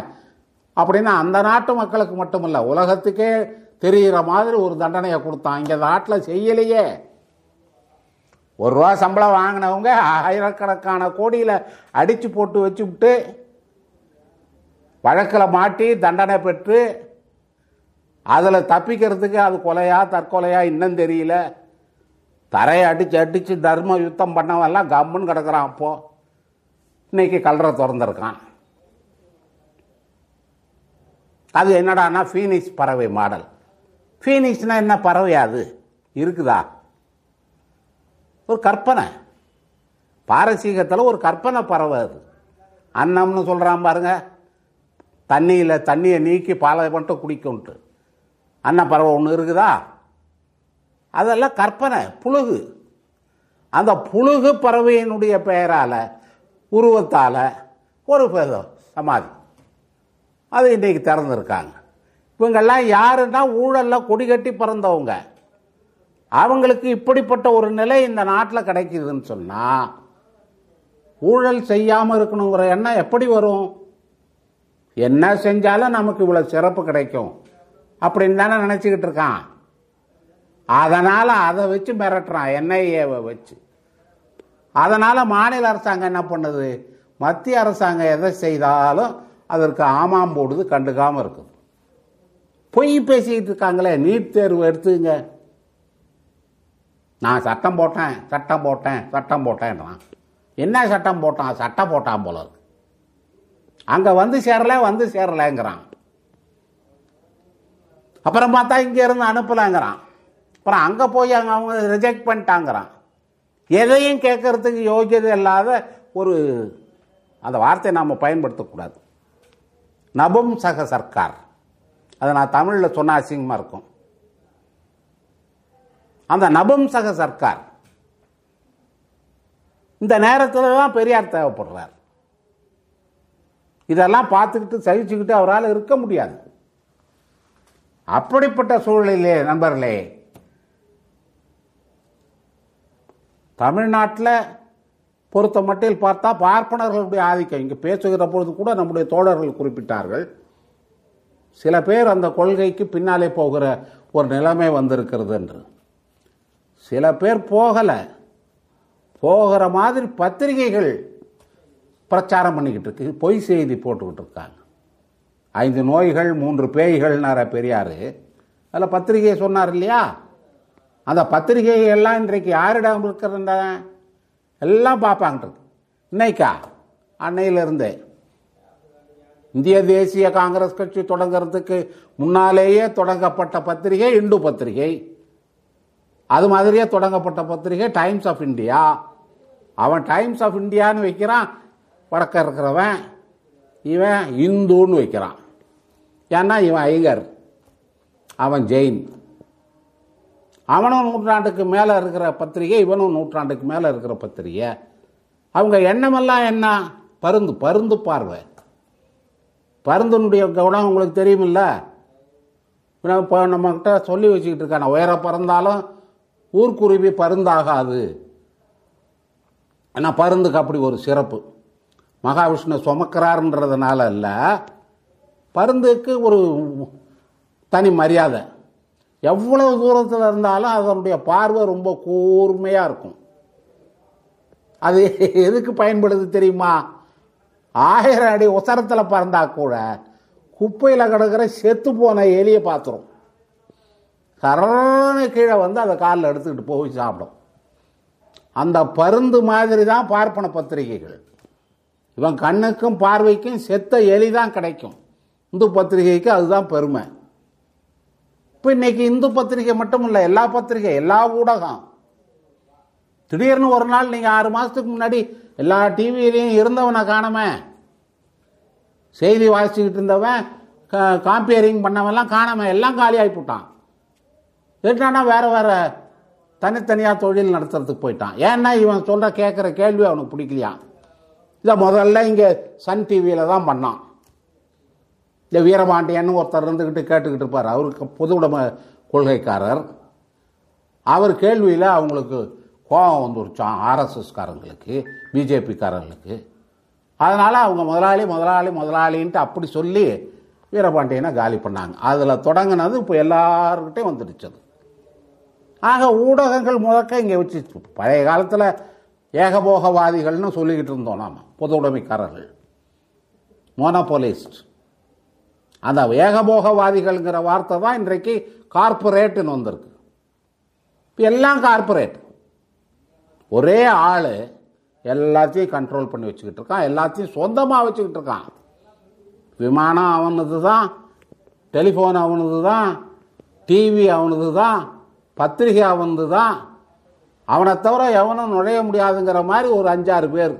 அப்படின்னு அந்த நாட்டு மக்களுக்கு மட்டுமல்ல உலகத்துக்கே தெரிகிற மாதிரி ஒரு தண்டனையை கொடுத்தான். இங்கே நாட்டில் செய்யலையே. ஒரு ரூபா சம்பளம் வாங்கினவங்க ஆயிரக்கணக்கான கோடியில் அடித்து போட்டு வச்சு வழக்கில் மாட்டி தண்டனை பெற்று அதில் தப்பிக்கிறதுக்கு அது கொலையா தற்கொலையா இன்னும் தெரியல. தரையை அடித்து அடித்து தர்ம யுத்தம் பண்ணவெல்லாம் கம்முன்னு கிடக்குறான் அப்போ. இன்னைக்கு கல்ற திறந்துருக்கான். அது என்னடான்னா ஃபீனிக்ஸ் பறவை மாடல். ஃபீனிக்ஸ்னா என்ன பறவை அது? இருக்குதா? ஒரு கற்பனை. பாரசீகத்தில் ஒரு கற்பனை பறவை அது. அன்னம்னு சொல்கிறான் பாருங்க. தண்ணியில் தண்ணியை நீக்கி பாலை மட்டும் குடிக்கும்ட்டு. அன்ன பறவை ஒன்று இருக்குதா? அதெல்லாம் கற்பனை புழுகு. அந்த புழுகு பறவையினுடைய பெயரால் உருவத்தால் ஒரு சமாதி. அது இன்றைக்கு திறந்துருக்காங்க. இவங்கெல்லாம் யாருன்னா ஊழலில் கொடி கட்டி பிறந்தவங்க. அவங்களுக்கு இப்படிப்பட்ட ஒரு நிலை இந்த நாட்டில் கிடைக்குதுன்னு சொன்னால் ஊழல் செய்யாமல் இருக்கணுங்கிற எண்ணம் எப்படி வரும்? என்ன செஞ்சாலும் நமக்கு இவ்வளோ சிறப்பு கிடைக்கும். அப்படின்னு தானே நினச்சிக்கிட்டு இருக்கான். அதனால் அதை வச்சு மிரட்டுறான் என்ஐஏவை வச்சு. அதனால் மாநில அரசாங்கம் என்ன பண்ணுது? மத்திய அரசாங்கம் எதை செய்தாலும் அதற்கு ஆமாம் போடுது கண்டுக்காமல் இருக்குது. பொய் பேசிக்கிட்டு இருக்காங்களே நீட் தேர்வு எடுத்துங்க. நான் சட்டம் போட்டேன் சட்டம் போட்டேன் சட்டம் போட்டேன்றான். என்ன சட்டம் போட்டான்? சட்டம் போட்டான் போல இருக்கு. அங்கே வந்து சேரல வந்து சேரலைங்கிறான். அப்புறம் பார்த்தா இங்கே இருந்து அனுப்பலாங்கிறான். அப்புறம் அங்கே போய் அங்கே அவங்க ரிஜெக்ட் பண்ணிட்டாங்கிறான். எதையும் கேட்கறதுக்கு யோகியதை இல்லாத ஒரு அந்த வார்த்தையை நாம் பயன்படுத்தக்கூடாது. நபும் சக சர்க்கார். அதை நான் தமிழில் சொன்ன அசிங்கமாக இருக்கும். அந்த நபும்சக சர்க்கார். இந்த நேரத்தில் தான் பெரியார் தேவைப்படுறார். இதெல்லாம் பார்த்துக்கிட்டு சகிச்சுக்கிட்டு அவரால் இருக்க முடியாது. அப்படிப்பட்ட சூழலிலே நண்பர்களே தமிழ்நாட்டில் பொறுத்த மட்டில் பார்த்தா பார்ப்பனர்களுடைய ஆதிக்கம். இங்கே பேசுகிற பொழுது கூட நம்முடைய தோழர்கள் குறிப்பிட்டார்கள். சில பேர் அந்த கொள்கைக்கு பின்னாலே போகிற ஒரு நிலைமை வந்திருக்கிறது என்று. சில பேர் போகலை. போகிற மாதிரி பத்திரிகைகள் பிரச்சாரம் பண்ணிக்கிட்டு இருக்கு. பொய் செய்தி போட்டுக்கிட்டு இருக்காங்க. ஐந்து நோய்கள் மூன்று பேய்கள்னார பெரியார். அதில் பத்திரிகையை சொன்னார் இல்லையா? அந்த பத்திரிகை எல்லாம் இன்றைக்கு யாரிடம் இருக்கிறத எல்லாம் பார்ப்பாங்க. இன்னைக்கா? அன்னையிலிருந்தே. இந்திய தேசிய காங்கிரஸ் கட்சி தொடங்குறதுக்கு முன்னாலேயே தொடங்கப்பட்ட பத்திரிகை இந்து பத்திரிகை. அது மாதிரியே தொடங்கப்பட்ட பத்திரிகை டைம்ஸ் ஆஃப் இந்தியா. அவன் டைம்ஸ் ஆஃப் இந்தியான்னு வைக்கிறான். வடக்க இருக்கிறவன் இவன் இந்துன்னு வைக்கிறான். ஏன்னா இவன் ஐகர் அவன் ஜெயின். அவனும் நூற்றாண்டுக்கு மேலே இருக்கிற பத்திரிகை இவனும் நூற்றாண்டுக்கு மேலே இருக்கிற பத்திரிகை. அவங்க எண்ணமெல்லாம் என்ன? பருந்து பருந்து பார்வை. பருந்தனுடைய குணம் உங்களுக்கு தெரியுமில்ல? இப்போ நம்மக்கிட்ட சொல்லி வச்சுக்கிட்டு இருக்கான. உயர பறந்தாலும் ஊர்க்குருவி பருந்தாகாது. ஏன்னா பருந்துக்கு அப்படி ஒரு சிறப்பு. மகாவிஷ்ணு சுமக்கிறாருன்றதுனால இல்லை பருந்துக்கு ஒரு தனி மரியாதை. எவ்வளவு தூரத்தில் இருந்தாலும் அதனுடைய பார்வை ரொம்ப கூர்மையாக இருக்கும். அது எதுக்கு பயன்படுது தெரியுமா? ஆயிரம் அடி உசரத்தில் பறந்தா கூட குப்பையில் கிடக்கிற செத்து போன எலியை பார்த்துரும். கரண கீழே வந்து அதை காலில் எடுத்துக்கிட்டு போய் சாப்பிடும். அந்த பருந்து மாதிரி தான் பார்ப்பன பத்திரிகைகள். இவன் கண்ணுக்கும் பார்வைக்கும் செத்த எலி தான் கிடைக்கும். இந்து பத்திரிகைக்கு அதுதான் பெருமை. இப்போ இன்னைக்கு இந்து பத்திரிகை மட்டும் இல்லை எல்லா பத்திரிகை எல்லா ஊடகம். திடீர்னு ஒரு நாள் நீங்கள் ஆறு மாதத்துக்கு முன்னாடி எல்லா டிவியிலையும் இருந்தவனை காணாம. செய்தி வாசிச்சுக்கிட்டு இருந்தவன் காம்பியரிங் பண்ணவன்லாம் காணாம. எல்லாம் காலியாகி போட்டான். எட்டானா வேற வேற தனித்தனியாக தொழில் நடத்துறதுக்கு போயிட்டான். ஏன்னா இவன் சொல்கிற கேட்குற கேள்வி அவனுக்கு பிடிக்கலையா? இதை முதல்ல இங்கே சன் டிவியில் தான் பண்ணான். இந்த வீரபாண்டியன்னு ஒருத்தர் இருந்துக்கிட்டு கேட்டுக்கிட்டு இருப்பார். அவருக்கு பொது உடைமை கொள்கைக்காரர். அவர் கேள்வியில் அவங்களுக்கு கோபம் வந்துருச்சான் ஆர்எஸ்எஸ்காரங்களுக்கு பிஜேபிக்காரங்களுக்கு. அதனால் அவங்க முதலாளி முதலாளி முதலாளின்ட்டு அப்படி சொல்லி வீரபாண்டியனை காலி பண்ணாங்க. அதில் தொடங்கினது இப்போ எல்லாருக்கிட்டே வந்துடுச்சு அது. ஆக ஊடகங்கள் முதக்க இங்கே வச்சு பழைய காலத்தில் ஏகபோகவாதிகள்னு சொல்லிக்கிட்டு இருந்தோம் நாம் பொது உடைமைக்காரர்கள். மோனோபோலிஸ்ட் அந்த ஏகபோகவாதிகள்ங்கிற வார்த்தை தான் இன்றைக்கு கார்பரேட்டுன்னு வந்திருக்கு. இப்போ எல்லாம் கார்பரேட் ஒரே ஆள் எல்லாத்தையும் கண்ட்ரோல் பண்ணி வச்சுக்கிட்டு இருக்கான். எல்லாத்தையும் சொந்தமாக வச்சுக்கிட்டு இருக்கான். விமானம் அவனது தான் டெலிஃபோன் அவனது தான் டிவி அவனது தான் பத்திரிகை அவனது தான் அவனை தவிர எவனும் நுழைய முடியாதுங்கிற மாதிரி ஒரு அஞ்சாறு பேர்.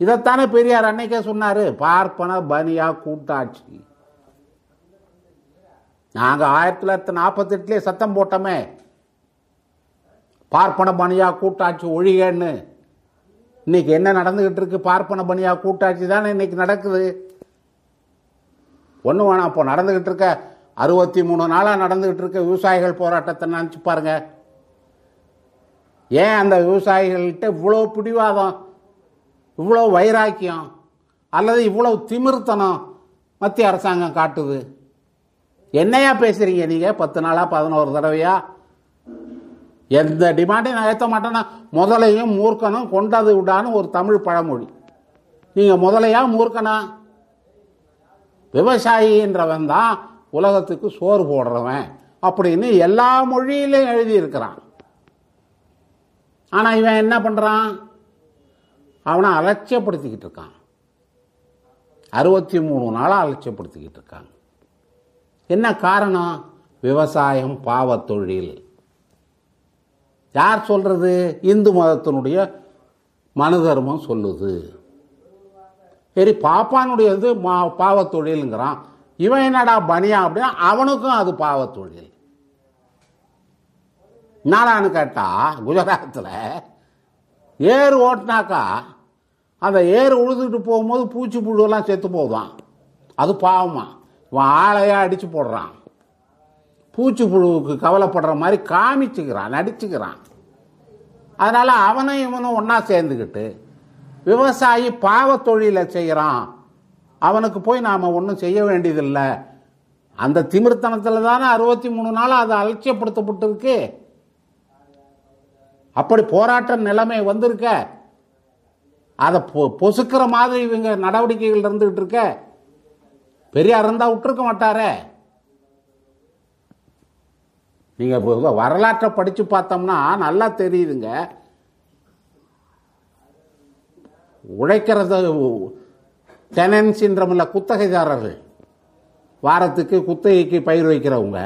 இதைத்தானே பெரியார் அன்னைக்கே சொன்னார் பார்ப்பன பனியா கூட்டாட்சி. நாங்கள் ஆயிரத்தி தொள்ளாயிரத்தி நாற்பத்தெட்டுலேயே சத்தம் போட்டோமே. பார்ப்பன பணியா கூட்டாட்சி ஒழிகன்னு. இன்னைக்கு என்ன நடந்துகிட்டு இருக்கு? பார்ப்பன பணியா கூட்டாட்சி தானே இன்னைக்கு நடக்குது. ஒன்று வேணாம் இப்போ நடந்துகிட்டு இருக்க. அறுபத்தி மூணு நாளாக நடந்துகிட்டு இருக்க விவசாயிகள் போராட்டத்தை நினச்சி பாருங்க. ஏன் அந்த விவசாயிகள்கிட்ட இவ்வளோ பிடிவாதம்? இவ்வளோ வைராக்கியம்? அல்லது இவ்வளோ திமிர்த்தனம் மத்திய அரசாங்கம் காட்டுது? என்னையா பேசுறீங்க நீங்கள் பத்து நாளாக பதினோரு தடவையா? எந்த டிமாண்டையும் நான் ஏற்ற மாட்டேன்னா முதலையும் மூர்க்கனும் கொண்டது விடான்னு ஒரு தமிழ் பழமொழி. நீங்கள் முதலையா மூர்க்கனா? விவசாயின்றவன் தான் உலகத்துக்கு சோறு போடுறவன் அப்படின்னு எல்லா மொழியிலையும் எழுதியிருக்கிறான். ஆனால் இவன் என்ன பண்ணுறான் அவனை அலட்சியப்படுத்திக்கிட்டு இருக்கான். அறுபத்தி மூணு நாளாக அலட்சியப்படுத்திக்கிட்டு இருக்காங்க என்ன காரணம்? விவசாயம் பாவத்தொழில் யார் சொல்கிறது இந்து மதத்தினுடைய மன தர்மம் சொல்லுது. சரி பாப்பானுடையது மா பாவத்தொழிலுங்கிறான். இவன் என்னடா பனியா அப்படின்னா அவனுக்கும் அது பாவத்தொழில். என்னடான்னு கேட்டால் குஜராத்தில் ஏறு ஓட்டினாக்கா அந்த ஏறு உழுதுட்டு போகும்போது பூச்சி புழுவெல்லாம் செத்து போகுதான். அது பாவமா. இவன் ஆளையாக அடித்து போடுறான். பூச்சி புழுவுக்கு கவலைப்படுற மாதிரி காமிச்சுக்கிறான் நடிச்சுக்கிறான். அதனால் அவனும் இவனும் ஒன்றா சேர்ந்துக்கிட்டு விவசாயி பாவ தொழிலை செய்கிறான் அவனுக்கு போய் நாம் ஒன்றும் செய்ய வேண்டியதில்லை. அந்த திமிர்த்தனத்தில் தானே அறுபத்தி மூணு நாள் அது அலட்சியப்படுத்தப்பட்டிருக்கு. அப்படி போராட்ட நிலைமை வந்திருக்க. அதை பொ- பொசுக்கிற மாதிரி இவங்க நடவடிக்கைகள் இருந்துகிட்டு இருக்க. பெரியார் இருந்தால் விட்டுருக்க மாட்டாரே. நீங்கள் வரலாற்றை படித்து பார்த்தோம்னா நல்லா தெரியுதுங்க. உழைக்கிறது டெனன்ஸ்ன்றமில்ல குத்தகைதாரர்கள். வாரத்துக்கு குத்தகைக்கு பயிர் வைக்கிறவங்க.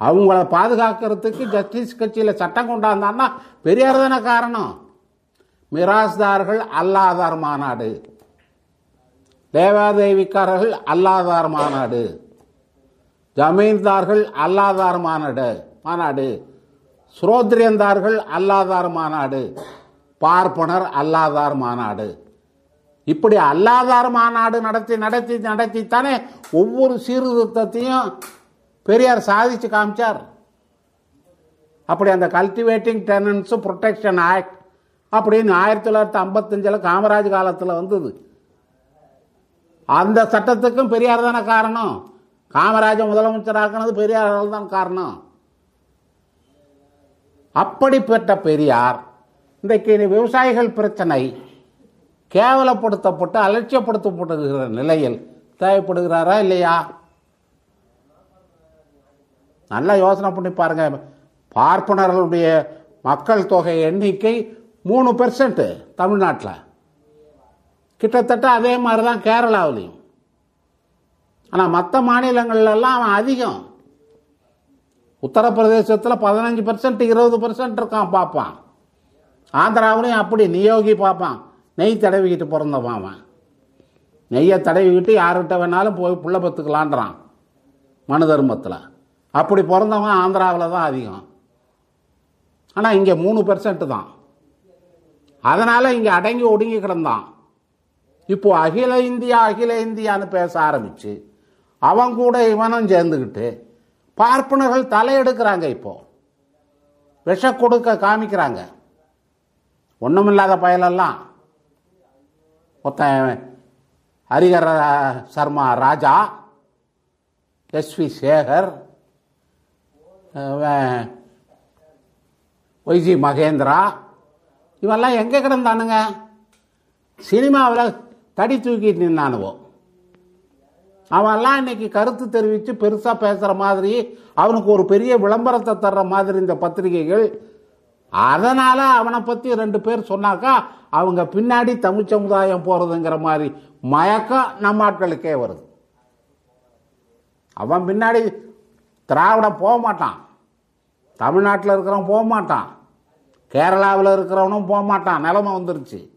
அவங்கள பாதுகாக்கிறதுக்கு ஜஸ்டிஸ் கட்சியில் சட்டம் கொண்டாந்தான்னா பெரியார் தானே காரணம். மிராஸ்தார்கள் அல்லாதார் மாநாடு. தேவாதேவிக்காரர்கள் அல்லாதார் மாநாடு. ஜமீன்தார்கள் அல்லாதார் மாநாடு. மாநாடு. சுரோத்ரியந்தார்கள் அல்லாதார் மாநாடு. பார்ப்பனர் அல்லாதார் மாநாடு. இப்படி அல்லாதார் மாநாடு நடத்தி நடத்தி நடத்தித்தானே ஒவ்வொரு சீர்திருத்தத்தையும் பெரியார் சாதிச்சு காமிச்சார். அப்படி அந்த கல்டிவேட்டிங் டெனன்ஸ் ப்ரொடெக்ஷன் ஆக்ட் அப்படின்னு ஆயிரத்தி தொள்ளாயிரத்தி ஐம்பத்தஞ்சில் காமராஜ் காலத்தில் வந்தது. அந்த சட்டத்துக்கும் பெரியார் தானே காரணம். காமராஜ முதலமைச்சராக்குனது பெரியார் தான் காரணம். அப்படிப்பட்ட பெரியார் இன்றைக்கு விவசாயிகள் பிரச்சனை கேவலப்படுத்தப்பட்டு அலட்சியப்படுத்தப்படுகிற நிலையில் தேவைப்படுகிறாரா இல்லையா? நல்லா யோசனை பண்ணி பாருங்க. பார்ப்பனர்களுடைய மக்கள் தொகை எண்ணிக்கை மூணு பெர்சன்ட் தமிழ்நாட்டில். கிட்டத்தட்ட அதே மாதிரி தான் கேரளாவிலையும். ஆனால் மற்ற மாநிலங்கள்லாம் அவன் அதிகம். உத்தரப்பிரதேசத்தில் பதினஞ்சு பர்சன்ட் இருபது பர்சன்ட் இருக்கான் பார்ப்பான் ஆந்திராவிலையும் அப்படி நியோகி பார்ப்பான் நெய் தடவிக்கிட்டு பிறந்தவன் அவன். நெய்யை தடவிக்கிட்டு யார்கிட்ட வேணாலும் போய் புள்ள பத்துக்கலான்றான் மனு தர்மத்தில். அப்படி பிறந்தவன் ஆந்திராவில் தான் அதிகம். ஆனால் இங்கே மூணு பெர்சன்ட் தான். அதனால் இங்கே அடங்கி ஒடுங்கி கிடந்தான். இப்போ அகில இந்தியா அகில இந்தியான்னு பேச ஆரம்பிச்சு அவன் கூட இவனும் சேர்ந்துக்கிட்டு பார்ப்பனர்கள் தலையெடுக்கிறாங்க இப்போ. விஷ கொடுக்க காமிக்கிறாங்க. ஒன்றுமில்லாத பயலெல்லாம். ஒருத்தன் Harihara Sharma Raja S V Sekhar Y G Mahendra இவெல்லாம் எங்கே கிடந்தானுங்க? சினிமாவில் தடி தூக்கிட்டு நின்னானுவோம் அவன்லாம் இன்னைக்கு கருத்து தெரிவித்து பெருசாக பேசுகிற மாதிரி அவனுக்கு ஒரு பெரிய விளம்பரத்தை தர்ற மாதிரி இந்த பத்திரிகைகள். அதனால் அவனை பற்றி ரெண்டு பேர் சொன்னாக்கா அவங்க பின்னாடி தமிழ் சமுதாயம் போகிறதுங்கிற மாதிரி மயக்கம் நம்ம ஆட்களுக்கே வருது. அவன் பின்னாடி திராவிடம் போக மாட்டான். தமிழ்நாட்டில் இருக்கிறவன் போக மாட்டான். கேரளாவில் இருக்கிறவனும் போக மாட்டான். நிலமை வந்துருச்சு.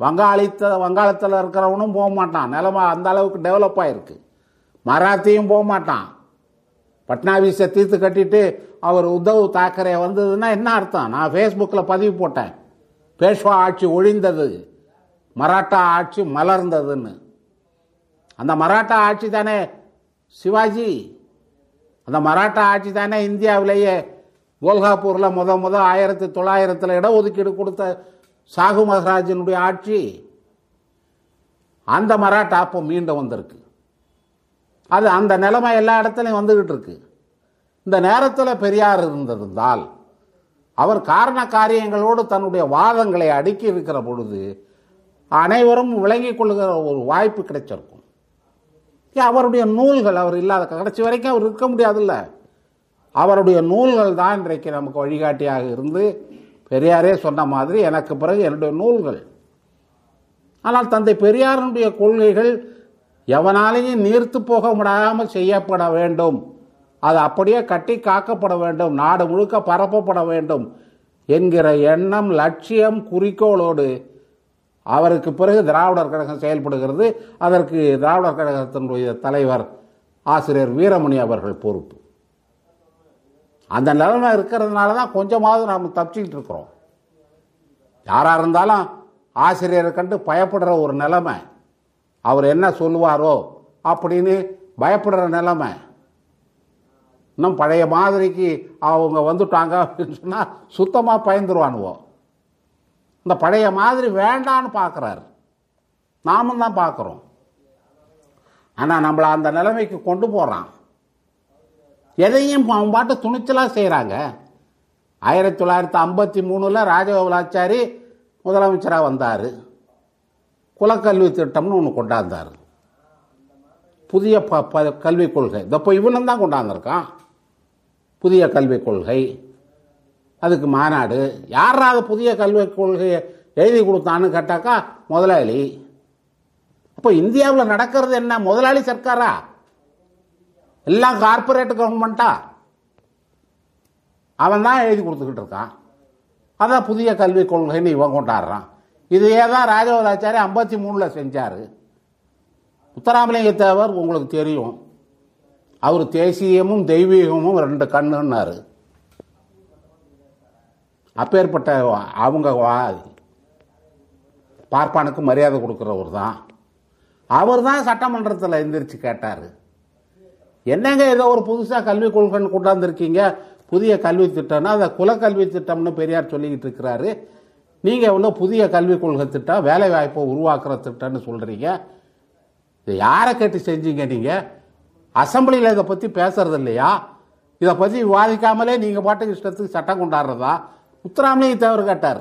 வங்காளித்த வங்காளத்தில் இருக்கிறவனும் போக மாட்டான். நிலமா அந்த அளவுக்கு டெவலப் ஆயிருக்கு. மராத்தியும் போக மாட்டான். பட்னாவிஸை தீர்த்து கட்டிட்டு அவர் உத்தவ் தாக்கரே வந்ததுன்னா என்ன அர்த்தம்? நான் ஃபேஸ்புக்கில் பதிவு போட்டேன். பேஷ்வா ஆட்சி ஒழிந்தது. மராட்டா ஆட்சி மலர்ந்ததுன்னு. அந்த மராட்டா ஆட்சி தானே சிவாஜி? அந்த மராட்டா ஆட்சி தானே இந்தியாவிலேயே கோல்காப்பூரில் முத முத ஆயிரத்தி தொள்ளாயிரத்தில் இடஒதுக்கீடு கொடுத்த சாகு மகராஜனுடைய ஆட்சி அந்த மராட்டா அப்போ மீண்டும் வந்திருக்கு. அது அந்த நிலைமை எல்லா இடத்துலையும் வந்துகிட்டு இருக்கு. இந்த நேரத்தில் பெரியார் இருந்திருந்தால் அவர் காரண காரியங்களோடு தன்னுடைய வாதங்களை அடுக்கி இருக்கிற பொழுது அனைவரும் விளங்கிக் கொள்கிற ஒரு வாய்ப்பு கிடைச்சிருக்கும். ஏன் அவருடைய நூல்கள் அவர் இல்லாத கடைசி வரைக்கும் அவர் இருக்க முடியாதுல்ல. அவருடைய நூல்கள் தான் இன்றைக்கு நமக்கு வழிகாட்டியாக இருந்து பெரியாரே சொன்ன மாதிரி எனக்கு பிறகு என்னுடைய நூல்கள். ஆனால் தந்தை பெரியாரனுடைய கொள்கைகள் எவனாலையும் நீர்த்து போக முடியாமல் செய்யப்பட வேண்டும். அது அப்படியே கட்டி காக்கப்பட வேண்டும். நாடு முழுக்க பரப்பப்பட வேண்டும் என்கிற எண்ணம் லட்சியம் குறிக்கோளோடு அவருக்கு பிறகு திராவிடர் கழகம் செயல்படுகிறது. அதற்கு திராவிடர் கழகத்தினுடைய தலைவர் ஆசிரியர் வீரமணி அவர்கள் பொறுப்பு. அந்த நிலைமை இருக்கிறதுனால தான் கொஞ்சமாவது நாம் தப்பிச்சுக்கிட்டு இருக்கிறோம். யாராக இருந்தாலும் ஆசிரியரை கண்டு பயப்படுற ஒரு நிலைமை. அவர் என்ன சொல்லுவாரோ அப்படின்னு பயப்படுற நிலைமை. இன்னும் பழைய மாதிரிக்கு அவங்க வந்துட்டாங்க அப்படின்னு சொன்னால் சுத்தமாக பயந்துருவானுவோ. இந்த பழைய மாதிரி வேண்டான்னு பார்க்குறாரு நாமும் தான் பார்க்குறோம் ஆனால் நம்மளை அந்த நிலைமைக்கு கொண்டு போகிறான் எதையும் அவன் பாட்டு துணிச்சலாக செய்கிறாங்க ஆயிரத்தி தொள்ளாயிரத்தி ஐம்பத்தி மூணில் ராஜகோபாலாச்சாரி முதலமைச்சராக வந்தார். குலக்கல்வி திட்டம்னு ஒன்று கொண்டாந்தார். புதிய ப ப கல்விக் கொள்கை. இப்போ இவனும் தான் கொண்டாந்துருக்கான். புதிய கல்விக் கொள்கை. அதுக்கு மாநாடு. யாராவது புதிய கல்விக் கொள்கையை எழுதி கொடுத்தான்னு கேட்டாக்கா முதலாளி. அப்போ இந்தியாவில் நடக்கிறது என்ன? முதலாளி சர்க்காரா? எல்லாம் கார்ப்பரேட் கவர்மெண்ட்டா அவன் தான் எழுதி கொடுத்துக்கிட்டு இருக்கான். அதான் புதிய கல்விக் கொள்கைன்னு இவன் கொண்டாடுறான். இதையே தான் ராஜகோதாச்சாரி ஐம்பத்தி மூணில் செஞ்சார். முத்தராமலிங்க தேவர் உங்களுக்கு தெரியும். அவர் தேசியமும் தெய்வீகமும் ரெண்டு கண்ணுன்னாரு. அப்பேற்பட்ட அவங்க வா- பார்ப்பானுக்கு மரியாதை கொடுக்குறவர் தான் அவர் தான் சட்டமன்றத்தில் எந்திரிச்சு கேட்டார். என்னங்க ஏதோ ஒரு புதுசாக கல்விக் கொள்கைன்னு கொண்டாந்துருக்கீங்க? புதிய கல்வி திட்டம்னா அதை குலக்கல்வி திட்டம்னு பெரியார் சொல்லிக்கிட்டு இருக்கிறாரு. நீங்கள் ஒன்றும் புதிய கல்விக் கொள்கை திட்டம் வேலை வாய்ப்பை உருவாக்குற திட்டம்னு சொல்கிறீங்க இதை யாரை கேட்டு செஞ்சீங்க நீங்கள் அசம்பிளியில் இதை பற்றி பேசுறது இல்லையா இதை பற்றி விவாதிக்காமலே நீங்கள் பாட்டுக்கு இஷ்டத்துக்கு சட்டம் கொண்டாடுறதா? முத்துராமலிங்க தேவர் கேட்டார்.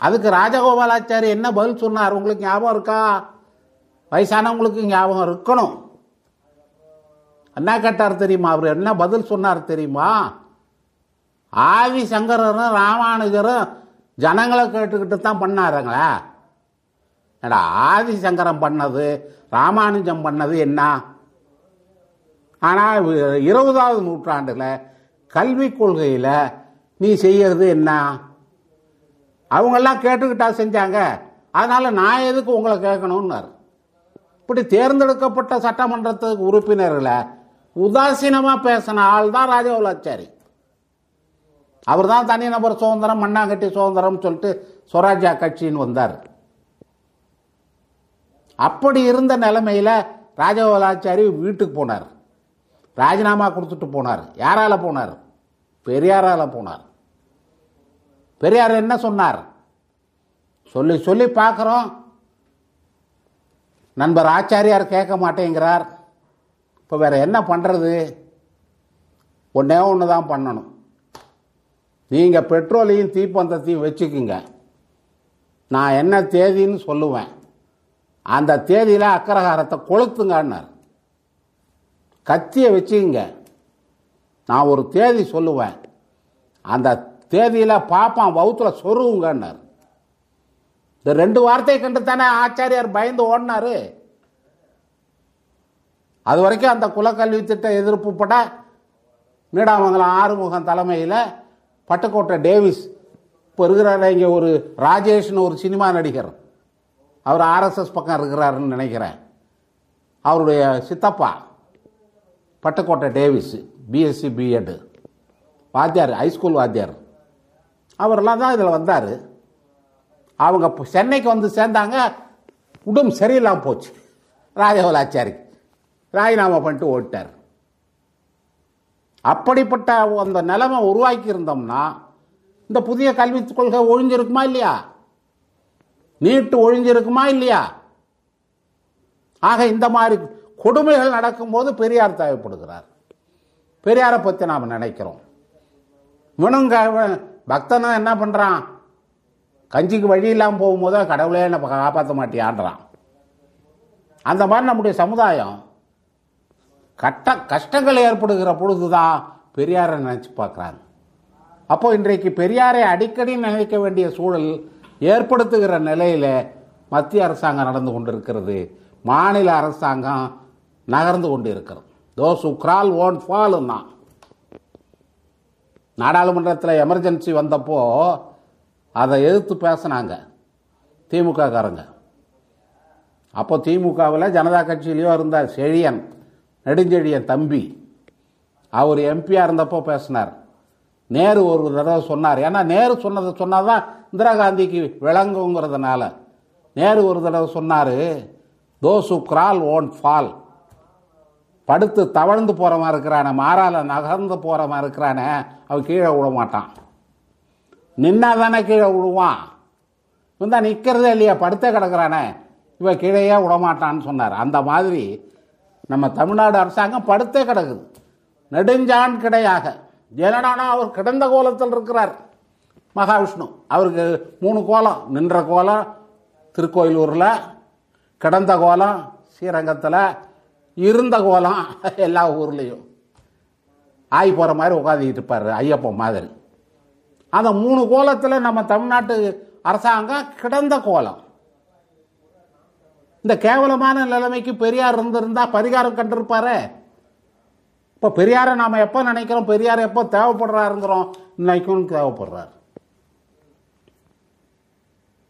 அதுக்கு ராஜகோபாலாச்சாரி என்ன பதில் சொன்னார்? உங்களுக்கு ஞாபகம் இருக்கா? வயசானவங்களுக்கு ஞாபகம் இருக்கணும். என்ன கேட்டார் தெரியுமா அவர்? என்ன பதில் சொன்னார் தெரியுமா? ஆதி சங்கரரும் ராமானுஜரும் ஜனங்களை கேட்டுக்கிட்டு தான் பண்ணாருங்களா. ஏடா ஆதி சங்கரம் பண்ணது ராமானுஜம் பண்ணது என்ன? ஆனால் இருபதாவது நூற்றாண்டில் கல்விக் கொள்கையில் நீ செய்யறது என்ன? அவங்கெல்லாம் கேட்டுக்கிட்டா செஞ்சாங்க. அதனால நான் எதுக்கு உங்களை கேட்கணும்னாரு? இப்படி தேர்ந்தெடுக்கப்பட்ட சட்டமன்றத்துக்கு உறுப்பினர்களை உதாசீனமா பேசின ஆள் தான் ராஜகோலாச்சாரி. அவர் தான் தனிநபர் சுதந்திரம் மண்ணாங்கட்டி சுதந்திரம் சொல்லிட்டு சுவராஜா கட்சின்னு வந்தார். அப்படி இருந்த நிலைமையில் ராஜகோலாச்சாரி வீட்டுக்கு போனார். ராஜினாமா கொடுத்துட்டு போனார். யாரால போனார்? பெரியாரால போனார். பெரியார் என்ன சொன்னார்? சொல்லி சொல்லி பார்க்குறோம். நண்பர் ஆச்சாரியார் கேட்க மாட்டேங்கிறார். இப்போ வேறு என்ன பண்ணுறது ஒன்றே ஒன்று தான் பண்ணணும். நீங்கள் பெட்ரோலையும் தீப்பந்தத்தையும் வச்சுக்குங்க. நான் என்ன தேதின்னு சொல்லுவேன். அந்த தேதியில் அக்கரகாரத்தை கொளுத்துங்கன்னார். கத்தியை வச்சுக்குங்க. நான் ஒரு தேதி சொல்லுவேன். அந்த தேதியில் பாப்பான் வவுத்தில் சொருவுங்கன்னார் இந்த ரெண்டு வார்த்தையை கண்டு தானே ஆச்சாரியார் பயந்து ஓடினாரு? அது வரைக்கும் அந்த குலக்கல்வி திட்ட எதிர்ப்பு பட நீடாமங்கலம் ஆறுமுகம் தலைமையில் பட்டுக்கோட்டை டேவிஸ் இப்போ இருக்கிறாரு இங்கே ஒரு ராஜேஷ்னு ஒரு சினிமா நடிகர். அவர் ஆர்எஸ்எஸ் பக்கம் இருக்கிறாருன்னு நினைக்கிறேன். அவருடைய சித்தப்பா பட்டுக்கோட்டை டேவிஸ் பிஎஸ்சி பிஎட் வாத்தியார் ஹைஸ்கூல் வாத்தியார். அவரெல்லாம் தான் இதில் வந்தார். அவங்க சென்னைக்கு வந்து சேர்ந்தாங்க. உடம்பு சரியில்லாமல் போச்சு. ராஜகோலாச்சாரிக்கு. ராஜினாமா பண்ணிட்டு ஓட்டார் அப்படிப்பட்ட அந்த நிலைமை உருவாக்கி இருந்தோம்னா இந்த புதிய கல்விக் கொள்கை ஒழிஞ்சிருக்குமா இல்லையா? நீட்டு ஒழிஞ்சிருக்குமா இல்லையா? ஆக இந்த மாதிரி கொடுமைகள் நடக்கும்போது பெரியார் தேவைப்படுகிறார். பெரியாரை பற்றி நாம் நினைக்கிறோம். இவனுங்க பக்தனும் என்ன பண்ணுறான் கஞ்சிக்கு வழி இல்லாமல் போகும்போது கடவுளே என்னை காப்பாற்ற மாட்டியான்றான். அந்த மாதிரி நம்முடைய சமுதாயம் கட்ட கஷ்டங்கள் ஏற்படுகிற பொழுதுதான் பெரியாரை நினைச்சு பார்க்குறாங்க. அப்போ இன்றைக்கு பெரியாரை அடிக்கடி நினைக்க வேண்டிய சூழல் ஏற்படுத்துகிற நிலையில் மத்திய அரசாங்கம் நடந்து கொண்டிருக்கிறது. மாநில அரசாங்கம் நகர்ந்து கொண்டு இருக்கிறது தோஸ் உக்ரால் ஓன் ஃபாலுன்னா நாடாளுமன்றத்தில் எமர்ஜென்சி வந்தப்போ அதை எதிர்த்து பேசினாங்க. திமுக காரங்க அப்போ திமுகவில் ஜனதா கட்சியிலையோ இருந்தார் செழியன். நெடுஞ்செழியன் தம்பி. அவர் எம்பியாக இருந்தப்போ பேசினார். நேரு ஒரு தடவை சொன்னார். ஏன்னா நேரு சொன்னதை சொன்னாதான் இந்திரா காந்திக்கு விளங்குங்கிறதுனால. நேரு ஒரு தடவை சொன்னார் தோஸ் who ஓன் ஃபால் படுத்து தவழ்ந்து போகிறவன் இருக்கிறானே மாறால நகர்ந்து போகிறவன் இருக்கிறானே அவன் கீழே விட மாட்டான். நின்னா தானே கீழே விழுவான். இவன் தான் நிற்கிறதே இல்லையா படுத்தே கிடக்குறானே. இவன் கீழேயே விடமாட்டான்னு சொன்னார். அந்த மாதிரி நம்ம தமிழ்நாடு அரசாங்கம் படுத்தே கிடக்குது. நெடுஞ்சான் கிடையாக. என்னடானா அவர் கிடந்த கோலத்தில் இருக்கிறார். மகாவிஷ்ணு. அவருக்கு மூணு கோலம். நின்ற கோலம் திருக்கோயிலூரில் கிடந்த கோலம் ஸ்ரீரங்கத்தில் இருந்த கோலம் எல்லா ஊர்லேயும். ஆய் போகிற மாதிரி உட்காந்துக்கிட்டு இருப்பார் ஐயப்பன் மாதிரி. அந்த மூணு கோலத்தில் நம்ம தமிழ்நாட்டு அரசாங்கம் கிடந்த கோலம். இந்த கேவலமான நிலைமைக்கு பெரியார் இருந்திருந்தா பரிகாரம் கண்டிருப்பாரு. இப்போ பெரியாரை நாம் எப்போ நினைக்கிறோம்? பெரியார் எப்போ தேவைப்படுறாருங்கிறோம்? இன்னைக்கும் தேவைப்படுறாரு.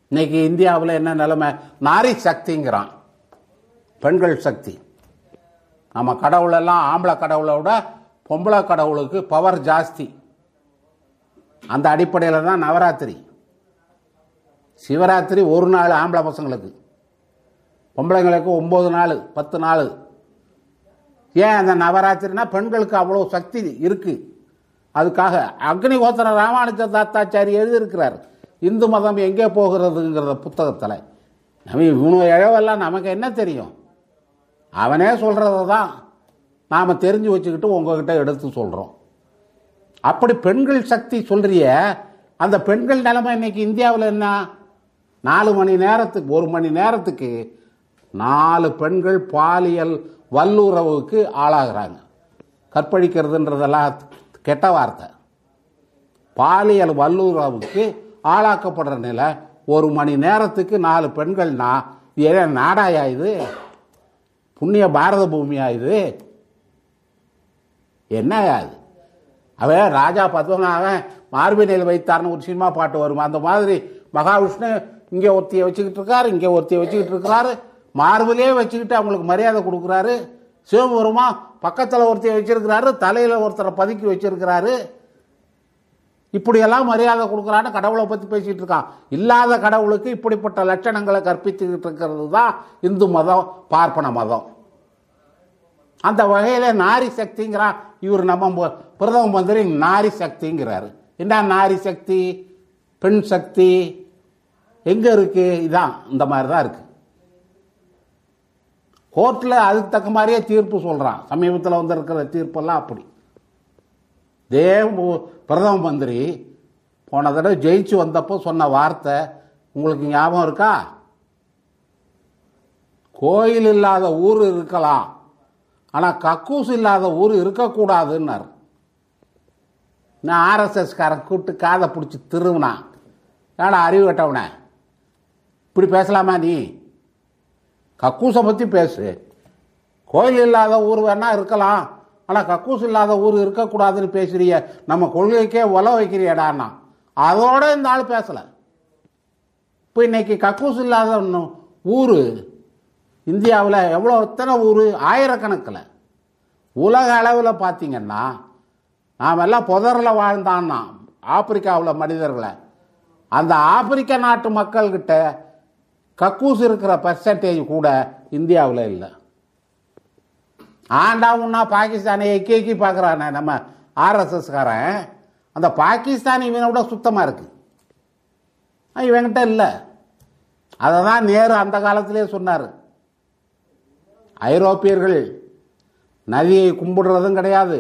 இன்னைக்கு இந்தியாவில் என்ன நிலைமை? நாரி சக்திங்கிறான். பெண்கள் சக்தி. நம்ம கடவுளெல்லாம் ஆம்பளை கடவுளை விட பொம்பளை கடவுளுக்கு பவர் ஜாஸ்தி. அந்த அடிப்படையில் தான் நவராத்திரி. சிவராத்திரி ஒரு நாள் ஆம்பளை பசங்களுக்கு. பொம்பளைங்களுக்கு ஒம்பது நாள் பத்து நாள். ஏன் அந்த நவராத்திரினா பெண்களுக்கு அவ்வளோ சக்தி இருக்கு. அதுக்காக அக்னிஹோத்திர ராமானுஜ தாத்தாச்சாரி எழுதியிருக்கிறார். இந்து மதம் எங்கே போகிறதுங்கிறத புத்தகத்தில். நம்ம இவனு இழவெல்லாம் நமக்கு என்ன தெரியும்? அவனே சொல்கிறத தான் நாம் தெரிஞ்சு வச்சுக்கிட்டு உங்ககிட்ட எடுத்து சொல்கிறோம் அப்படி பெண்கள் சக்தி சொல்கிறிய அந்த பெண்கள் நிலைமை இன்னைக்கு இந்தியாவில் என்ன? நாலு மணி நேரத்துக்கு ஒரு மணி நேரத்துக்கு நாலு பெண்கள் பாலியல் வல்லுறவுக்கு ஆளாகிறாங்க. கற்பழிக்கிறதுன்றதெல்லாம் கெட்ட வார்த்தை. பாலியல் வல்லுறவுக்கு ஆளாக்கப்படுற நிலை ஒரு மணி நேரத்துக்கு நாலு பெண்கள்னா ஏன் நாடாயா இது? புண்ணிய பாரத பூமியா இது? என்ன இது? அவன் ராஜா பத்மநாபன் மார்பினையில் வைத்தார்னு ஒரு சினிமா பாட்டு வரும்? அந்த மாதிரி மகாவிஷ்ணு இங்கே ஒருத்தியை வச்சுக்கிட்டு இருக்காரு இங்கே ஒருத்தியை வச்சுக்கிட்டு இருக்கிறாரு மார்பிலே வச்சுக்கிட்டு அவங்களுக்கு மரியாதை கொடுக்குறாரு. சிவபெருமா பக்கத்தில் ஒருத்தர் வச்சிருக்கிறாரு தலையில் ஒருத்தரை பதுக்கி வச்சிருக்கிறாரு. இப்படியெல்லாம் மரியாதை கொடுக்குறான்னு கடவுளை பற்றி பேசிகிட்டு இருக்கான். இல்லாத கடவுளுக்கு இப்படிப்பட்ட லட்சணங்களை கற்பித்துக்கிட்டு இருக்கிறது தான் இந்து மதம் பார்ப்பன மதம். அந்த வகையில் நாரி சக்திங்கிறான். இவர் நம்ம பிரதம மந்திரி நாரி சக்திங்கிறாரு. என்ன நாரி சக்தி பெண் சக்தி எங்கே இருக்குது இதான் இந்த மாதிரி தான் இருக்குது கோர்ட்டில் அதுக்கு தக்க மாதிரியே தீர்ப்பு சொல்கிறான் சமீபத்தில் வந்திருக்கிற தீர்ப்பெல்லாம் அப்படி. தேவ பிரதம மந்திரி போன தடவை ஜெயிச்சு வந்தப்போ சொன்ன வார்த்தை உங்களுக்கு ஞாபகம் இருக்கா? கோயில் இல்லாத ஊர் இருக்கலாம். ஆனால் கக்கூஸ் இல்லாத ஊர் இருக்கக்கூடாதுன்னார். நான் ஆர்எஸ்எஸ்காரன் கூப்பிட்டு காதை பிடிச்சி திருவினான். ஏடா அறிவு கட்டவனே? இப்படி பேசலாமா நீ? கக்கூஸை பற்றி பேசு. கோயில் இல்லாத ஊர் வேணால் இருக்கலாம். ஆனால் கக்கூஸ் இல்லாத ஊர் இருக்கக்கூடாதுன்னு பேசுறிய நம்ம கொள்கைக்கே உல வைக்கிறியடான்னா அதோட இந்த ஆள் பேசலை. இப்போ இன்னைக்கு கக்கூஸ் இல்லாத ஊர் இந்தியாவில் எவ்வளோ எத்தனை ஊர்? ஆயிரக்கணக்கில். உலக அளவில் பார்த்தீங்கன்னா நாம் எல்லாம் புதரில் வாழ்ந்தான்னா ஆப்பிரிக்காவில் மனிதர்களை. அந்த ஆப்பிரிக்க நாட்டு மக்கள்கிட்ட கக்கூஸ் இருக்கிற பர்சன்டேஜ் கூட இந்தியாவில் இல்லை. ஆண்டா உன்னா பாகிஸ்தானை எக்கி எக்கி பார்க்குறானே. நம்ம ஆர்எஸ்எஸ்காரன். அந்த பாகிஸ்தான் இவனை விட சுத்தமாக இருக்கு. இவங்கிட்ட இவன்கிட்ட இல்லை. அதை தான் நேரு அந்த காலத்திலே சொன்னார். ஐரோப்பியர்கள் நதியை கும்பிடுறதும் கிடையாது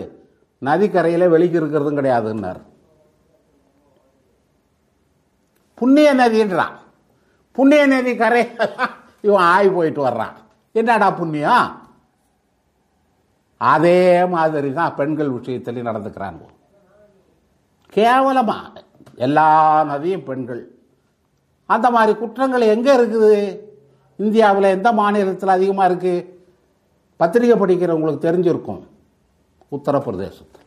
நதிக்கரையில் வெளிக்கு இருக்கிறதும் கிடையாதுன்னார். புண்ணிய நதின்றான் புண்ணிய நதி கரை. இவன் ஆய் போயிட்டு வர்றான். என்னடா புண்ணியம்? அதே மாதிரி தான் பெண்கள் விஷயத்திலையும் நடந்துக்கிறாங்க கேவலமா. எல்லா நதியும் பெண்கள். அந்த மாதிரி குற்றங்கள் எங்க இருக்குது? இந்தியாவில் எந்த மாநிலத்தில் அதிகமாக இருக்கு? பத்திரிகை படிக்கிறவங்களுக்கு தெரிஞ்சிருக்கும். உத்தரப்பிரதேசத்தில்.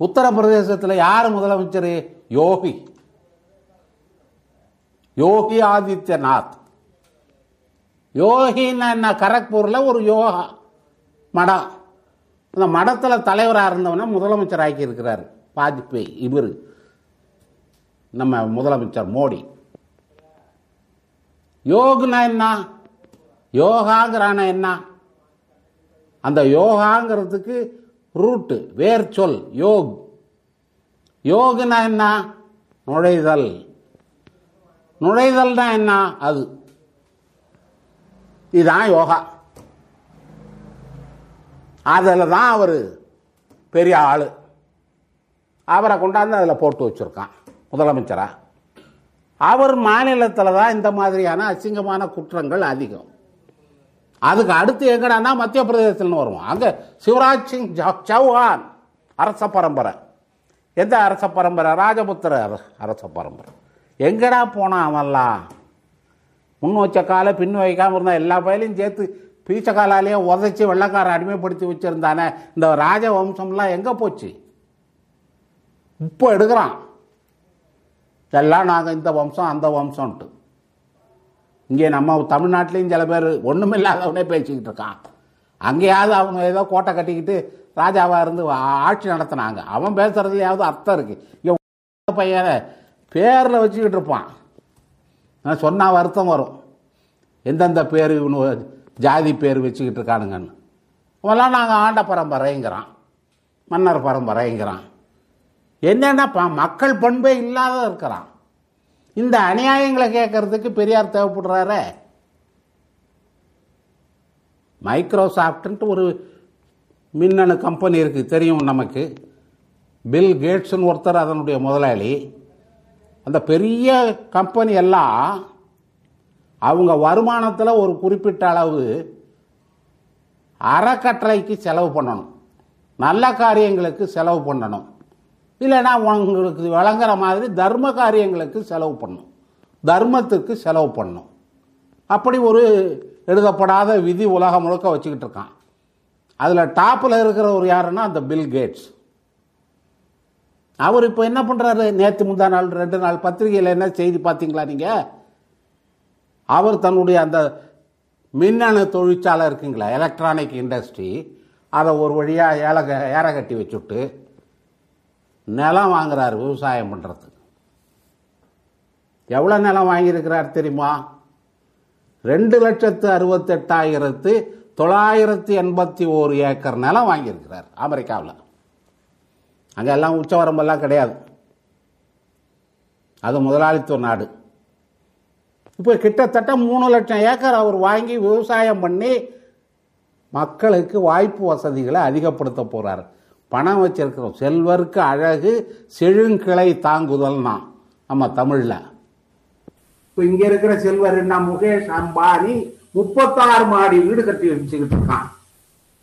உத்தரப்பிரதேசத்தில் யார் முதலமைச்சர்? யோகி. யோகி ஆதித்யநாத். யோகின்னு என்ன கரக்பூரில் ஒரு யோகா மடம் அந்த மடத்தில் தலைவராக இருந்தவன முதலமைச்சர் ஆக்கி இருக்கிறார் வாஜ்பேயி இவர். நம்ம முதலமைச்சர் மோடி. யோகுனா என்ன? யோகாங்கிறான என்ன? அந்த யோகாங்கிறதுக்கு ரூட்டு வேர் சொல் யோக். யோகுனா என்ன? நுழைதல். நுழைதல்னா என்ன? அது. இதுதான் யோகா. அதில் தான் அவர் பெரிய ஆள். அவரை கொண்டாந்து அதில் போட்டு வச்சுருக்கான் முதலமைச்சராக அவர் மாநிலத்தில் தான் இந்த மாதிரியான அசிங்கமான குற்றங்கள் அதிகம். அதுக்கு அடுத்து எங்கடான்னா மத்திய பிரதேசத்தில்னு வருவோம் அங்கே சிவராஜ் சிங் சௌஹான் அரச பரம்பரை. எந்த அரச பரம்பரை? ராஜபுத்திர அரச அரச பரம்பரை. எங்கடா போனான் அவன்லாம்? முன் வச்ச காலை பின் வைக்காமல் இருந்தால் எல்லா பயிலையும் சேர்த்து பீச்ச காலாலேயே உதைச்சி வெள்ளக்கார அடிமைப்படுத்தி வச்சிருந்தானே. இந்த ராஜ வம்சம்லாம் எங்கே போச்சு? இப்போ எடுக்கிறான். எல்லாம் நாங்கள் இந்த வம்சம் அந்த வம்சம்ன்ட்டு. இங்கே நம்ம தமிழ்நாட்டிலையும் சில பேர் ஒன்றுமில்லாதவனே பேசிக்கிட்டு இருக்கான். அங்கேயாவது அவங்க ஏதோ கோட்டை கட்டிக்கிட்டு ராஜாவாக இருந்து ஆட்சி நடத்தினாங்க. அவன் பேசுறதுலையாவது அர்த்தம் இருக்குது இங்கே பையனை பேரில் வச்சுக்கிட்டு இருப்பான். சொன்னால் வருத்தம் வரும். எந்தெந்த பேர் இவனு ஜாதி பேர் வச்சுக்கிட்டு இருக்கானுங்கன்னு. அவெல்லாம் நாங்கள் ஆண்ட பரம்பரைங்கிறான். மன்னர் பரம்பரைங்கிறான். என்னன்னா மக்கள் பண்பே இல்லாத இருக்கிறான். இந்த அநியாயங்களை கேட்கறதுக்கு பெரியார் தேவைப்படுறாரே. மைக்ரோசாஃப்ட்ன்ட்டு ஒரு மின்னணு கம்பெனி இருக்குது தெரியும் நமக்கு. பில் கேட்ஸ்னு ஒருத்தர் அதனுடைய முதலாளி. அந்த பெரிய கம்பெனி எல்லாம் அவங்க வருமானத்தில் ஒரு குறிப்பிட்ட அளவு அறக்கட்டளைக்கு செலவு பண்ணணும். நல்ல காரியங்களுக்கு செலவு பண்ணணும். இல்லைன்னா உங்களுக்கு வழங்குற மாதிரி தர்ம காரியங்களுக்கு செலவு பண்ணணும். தர்மத்துக்கு செலவு பண்ணணும். அப்படி ஒரு எழுதப்படாத விதி உலகம் முழுக்க வச்சுக்கிட்டு இருக்கான். அதில் டாப்பில் இருக்கிற ஒரு யாருன்னா அந்த பில் கேட்ஸ். அவர் இப்போ என்ன பண்ணுறாரு நேற்று முந்தா நாள் ரெண்டு நாள் பத்திரிகையில் என்ன செய்தி பார்த்தீங்களா நீங்கள் அவர் தன்னுடைய அந்த மின்னணு தொழிற்சாலை இருக்குங்களா எலக்ட்ரானிக் இண்டஸ்ட்ரி அதை ஒரு வழியாக ஏல ஏற கட்டி வச்சுட்டு நிலம் வாங்குறாரு விவசாயம் பண்ணுறதுக்கு எவ்வளோ நிலம் வாங்கியிருக்கிறார் தெரியுமா? ரெண்டு லட்சத்து அறுபத்தெட்டாயிரத்து தொள்ளாயிரத்தி எண்பத்தி ஓரு ஏக்கர் நிலம் வாங்கியிருக்கிறார் அமெரிக்காவில். அங்கே எல்லாம் உச்சவரம்பெல்லாம் கிடையாது. அது முதலாளித்துவ நாடு. இப்போ கிட்டத்தட்ட மூணு லட்சம் ஏக்கர் அவர் வாங்கி விவசாயம் பண்ணி மக்களுக்கு வாய்ப்பு வசதிகளை அதிகப்படுத்த போகிறார் பணம் வச்சிருக்கிறோம். செல்வருக்கு அழகு செழுங்கிளை தாங்குதல்னா நம்ம தமிழில். இப்போ இங்கே இருக்கிற செல்வர் என்ன? முகேஷ் அம்பானி முப்பத்தாறு மாடி வீடு கட்டி வச்சுக்கிட்டு இருக்கான்.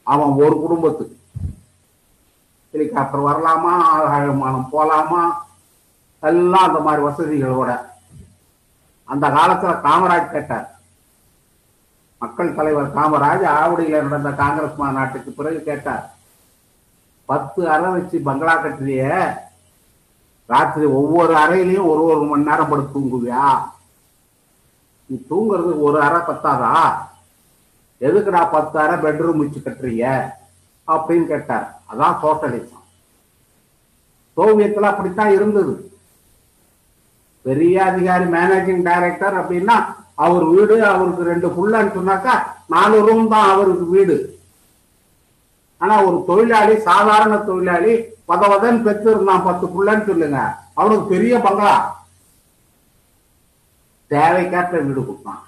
அவன் ஒரு குடும்பத்துக்கு. ஹெலிகாப்டர் வரலாமா? ஆழ்மானம் போலாமா? எல்லாம் அந்த மாதிரி வசதிகளோட. அந்த காலத்துல காமராஜ் கேட்டார். மக்கள் தலைவர் காமராஜ் ஆவடியில் நடந்த காங்கிரஸ் மாநாட்டுக்கு பிறகு கேட்டார். பத்து அறை வச்சு பங்களா கட்டுறிய. ராத்திரி ஒவ்வொரு அறையிலையும் ஒரு ஒரு மணி நேரம் படுத்து தூங்குவியா? நீ தூங்குறதுக்கு ஒரு அறை பத்தாதா? எதுக்குடா பத்து அறை பெட்ரூம் வச்சு கட்டுறீங்க? அப்படின்னு கேட்டார். அதான் சோசலிசம். சோவியத்துல அப்படித்தான் இருந்தது. பெரிய அதிகாரி மேனேஜிங் டைரக்டர் அப்படின்னா அவர் வீடு அவருக்கு ரெண்டு புள்ளன்னு சொன்னாக்கா நாலு ரூம் தான் அவருக்கு வீடு. ஆனா ஒரு தொழிலாளி சாதாரண தொழிலாளி பதவதன் பெற்று இருந்தான் பத்து புள்ளன்னு சொல்லுங்க. அவனுக்கு பெரிய பங்களா. தேவைக்கேற்ற வீடு கொடுத்தான்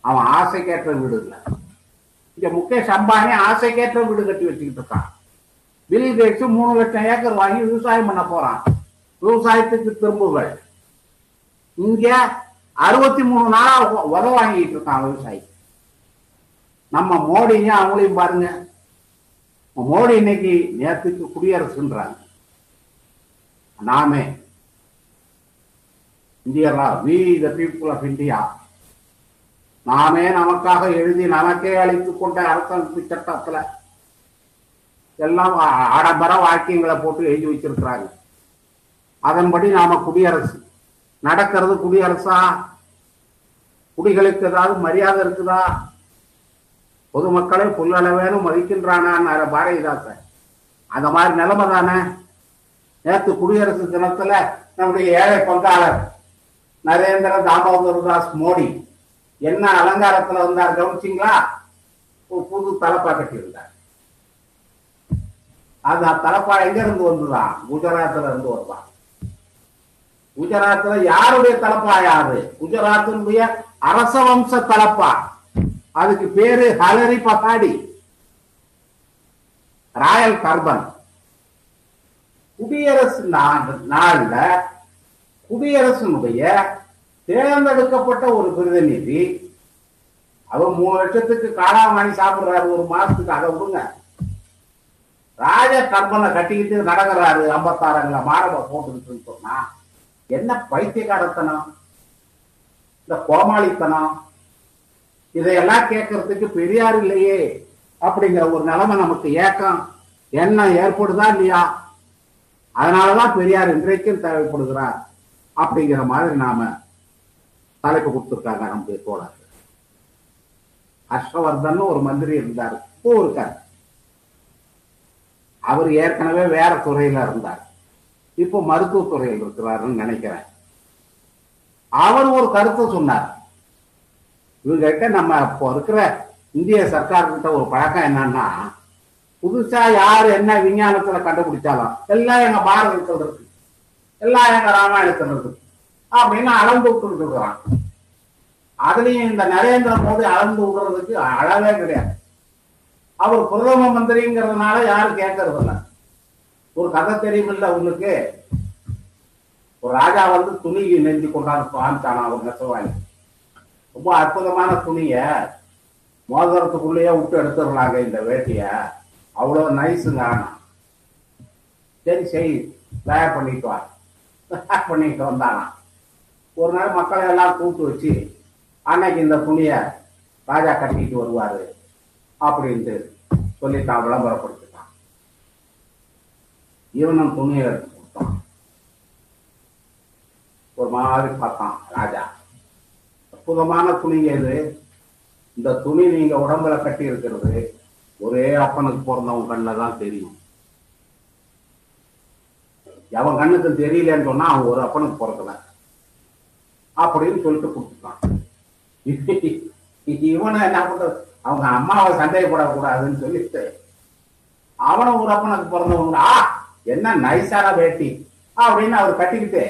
அவன் ஆசைக்கேற்ற வீடு இல்லை. இங்க முகேஷ் அம்பானி ஆசைக்கேற்ற வீடு கட்டி வச்சுக்கிட்டு இருக்கான். பில் கேட்ஸ் மூணு லட்சம் ஏக்கர் வாங்கி விவசாயம் பண்ண போறான். விவசாயத்துக்கு திரும்புகள் இங்க அறுபத்தி மூணு நாளா உ- உத வாங்கிட்டு இருக்கான் விவசாயி. நம்ம மோடியும் அவங்களையும் பாருங்க. மோடி இன்னைக்கு நேரத்துக்கு குடியரசுன்றாங்க நாமே இந்தியரா we the people of India நாமே நமக்காக எழுதி நமக்கே அளித்துக் கொண்ட அரசமைப்பு சட்டத்துல எல்லாம் ஆடம்பர வாக்கியங்களை போட்டு எழுதி வச்சிருக்கிறாங்க அதன்படி நாம குடியரசு. நடக்கிறது குடியரசா? குடிகளுக்கு ஏதாவது மரியாதை இருக்குதா? பொதுமக்களை புல்லளவேனும் மதிக்கின்றானான்னு பாரதிதாசன் அந்த மாதிரி நிலைமை தானே. நேற்று குடியரசு தினத்துல நம்முடைய ஏழை பங்காளர் நரேந்திர தாமோதர் தாஸ் மோடி என்ன அலங்காரத்துல வந்தார் கவனிச்சிங்களா? புது தலப்பா கட்டியிருந்தார். அந்த தலப்பா எங்க இருந்து வந்துதான் குஜராத்ல இருந்து வருவான் குஜராத்ல யாருடைய தலப்பா யாரு? குஜராத்தினுடைய அரச வம்ச தலப்பா. அதுக்கு பேரு ஹலரி பகாடி ராயல் கர்பன். குடியரசு நாள்ல குடியரசனுடைய தேர்ந்தெடுக்கப்பட்ட ஒரு பிரதிநிதி அவர் மூணு வருஷத்துக்கு காளாமணி சாப்பிடுறாரு ஒரு மாசத்துக்கு அதை விடுங்க. ராஜ கர்மனை கட்டிக்கிட்டு நடக்கிறாரு ஐம்பத்தாறுங்கள மாரப போட்டுக்கிட்டு சொன்னா என்ன பைத்தியக்காரத்தனம்? இந்த கோமாளித்தனம்? இதையெல்லாம் கேட்கறதுக்கு பெரியார் இல்லையே அப்படிங்கிற ஒரு நிலைமை நமக்கு ஏக்கம். என்ன ஏற்படுதா இல்லையா? அதனாலதான் பெரியார் இன்றைக்கும் தேவைப்படுகிறார் அப்படிங்கிற மாதிரி நாம தலைப்பு கொடுத்திருக்காங்க நம்முடைய தோழர்கள் ஹர்ஷவர்தன் ஒரு மந்திரி இருந்தார் இப்போ இருக்கார் அவர் ஏற்கனவே வேற துறையில இருந்தார். இப்போ மருத்துவத்துறையில் இருக்கிறாருன்னு நினைக்கிறேன். அவர் ஒரு கருத்து சொன்னார். இவங்ககிட்ட நம்ம இப்போ இருக்கிற இந்திய சர்க்கார்கிட்ட ஒரு பழக்கம் என்னன்னா புதுசா யார் என்ன விஞ்ஞானத்துல கண்டுபிடிச்சாலும் எல்லாம் எங்க பாரதத்தில் இருக்கு எல்லாம் எங்க ராமாயணத்தில் இருக்கு அப்படின்னு அளந்து விட்டு இருக்கிறான் அதுலயும் இந்த நரேந்திர மோடி அளந்து விடுறதுக்கு அழகே கிடையாது. அவர் பிரதம மந்திரிங்கிறதுனால யாரும் கேட்கறது இல்லை. ஒரு கதை தெரியுமில்ல உங்களுக்கு? ஒரு ராஜா வந்து துணி நெஞ்சு கொண்டாந்து காமிச்சானா அவர் நெசவாளி. ரொம்ப அற்புதமான துணிய மோதிரத்துக்குள்ளேயே விட்டு எடுத்துடுறாங்க இந்த வேட்டிய. அவ்வளவு நைஸுங்க ஆனா. சரி சரி தயார் பண்ணிட்டு வா. தயார் பண்ணிட்டு வந்தானா? ஒரு நாள் மக்களை எல்லாம் கூப்பிட்டு வச்சு அன்னைக்கு இந்த துணிய ராஜா கட்டிட்டு வருவாரு அப்படின்ட்டு சொல்லிட்டான் விளம்பரப்படுத்திட்டான். இவனும் துணியை எடுத்து கொடுத்தான் ஒரு மாதிரி பார்த்தான் ராஜா. அற்புதமான துணிங்க இது. இந்த துணி நீங்க உடம்புல கட்டி இருக்கிறது ஒரே அப்பனுக்கு பிறந்தவன் கண்ணில் தான் தெரியும். எவன் கண்ணுக்கு தெரியலன்னு சொன்னா அவன் ஒரு அப்பனுக்கு பிறக்கல அப்படின்னு சொல்லிட்டு கொடுத்துட்டான். இவனை என்ன பண்றது? அவங்க அம்மாவை சந்தேகப்படக்கூடாதுன்னு சொல்லிட்டு அவனும் ஒரு அப்பனுக்கு பிறந்தவங்க ஆ என்ன நைசான வேட்டி அப்படின்னு அவர் கட்டிக்கிட்டு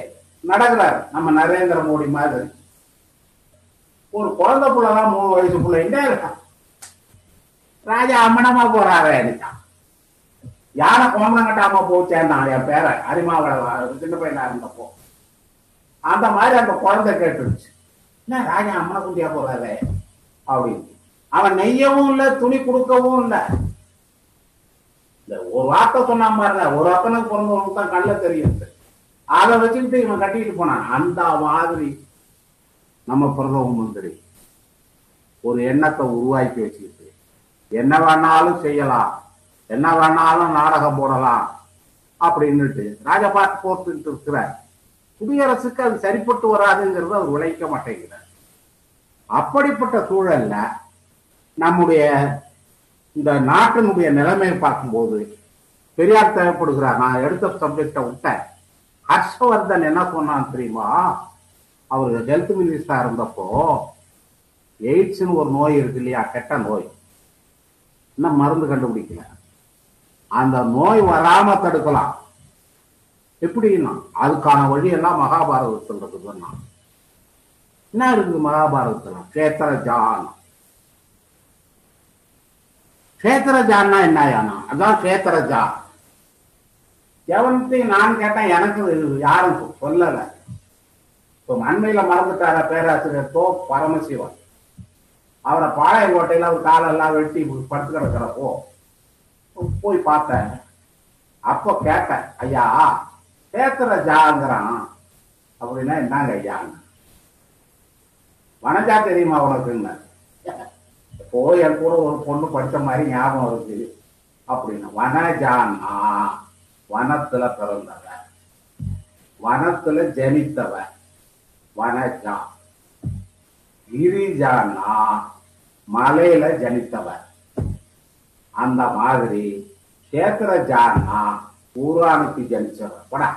நடக்கிறார். நம்ம நரேந்திர மோடி மாதிரி. ஒரு குழந்தை புள்ளதான் மூணு வயசு புள்ள. என்ன இருக்கான்? ராஜா அம்மனமா போறாரு என்னட்டான் யானை குழந்தை கட்டாம போச்சேன்னான் என் பேர அரிமாவள சின்ன பையனா இருந்தப்போ. அந்த மாதிரி அந்த குழந்தை கேட்டுருச்சு. என்ன ராஜா அம்மனை குண்டியா போறாரு அப்படின்னு. அவன் நெய்யவும் இல்லை துணி கொடுக்கவும் இல்ல. இந்த ஒரு வார்த்தை சொன்ன மாதிரி ஒரு அப்பனுக்கு பிறந்தவனுக்கு தான் கண்ணில் தெரியும். அதை வச்சுக்கிட்டு இவன் கட்டிட்டு போனான். அந்த மாதிரி நம்ம பிரதம மந்திரி ஒரு எண்ணத்தை உருவாக்கி வச்சுக்கிட்டு என்ன வேணாலும் செய்யலாம். என்ன வேணாலும் நாடகம் போடலாம். அப்படின்னுட்டு ராஜபாட்டு போட்டுட்டு இருக்கிறார். குடியரசுக்கு அது சரிப்பட்டு வராதுங்கிறது அவர் உழைக்க மாட்டேங்கிறார். அப்படிப்பட்ட சூழல்ல நம்முடைய இந்த நாட்டினுடைய நிலைமையை பார்க்கும்போது பெரியார் தேவைப்படுகிறார். நான் எடுத்த சப்ஜெக்டை விட்டேன். ஹர்ஷவர்தன் என்ன சொன்னான் தெரியுமா? அவர் ஹெல்த் மினிஸ்டரா இருந்தப்போ எய்ட்ஸ்னு ஒரு நோய் இருக்கு இல்லையா? கெட்ட நோய். இன்னும் மருந்து கண்டுபிடிக்கல. அந்த நோய் வராம தடுக்கலாம். எப்படின்னா அதுக்கான வழி எல்லாம் மகாபாரதத்தில் இருக்குதுன்னா என்ன இருக்குது மகாபாரதத்துல? கேத்திர ஜான் கேத்திர ஜான்னா என்ன யானா? அதான் கேத்திர ஜா நான் கேட்டேன் எனக்கு யாரும் சொல்லலை. இப்போ அண்மையில மறந்துட்டார பேராசிரியர் தோ பரமசிவன். அவரை பாளையங்கோட்டையில அவர் காலெல்லாம் வெட்டி படுத்து கிடக்கிறப்போ போய் பார்த்தேன். அப்போ கேட்டேன் ஐயா கேத்திர ஜாங்கிறான் அப்படின்னா என்னங்க ஐயாங்க வனஜா தெரியுமா உனக்குன்னு? இப்போ என் கூட ஒரு பொண்ணு படிச்ச மாதிரி ஞாபகம் இருக்கு அப்படின்னு வனஜானா வனத்துல பிறந்தவ வனத்துல ஜனித்தவ வனஜா. கிரிஜானா மலையில ஜனித்தவ. அந்த மாதிரி கேத்திர ஜானா ஊரானுக்கு ஜனிச்சவ படா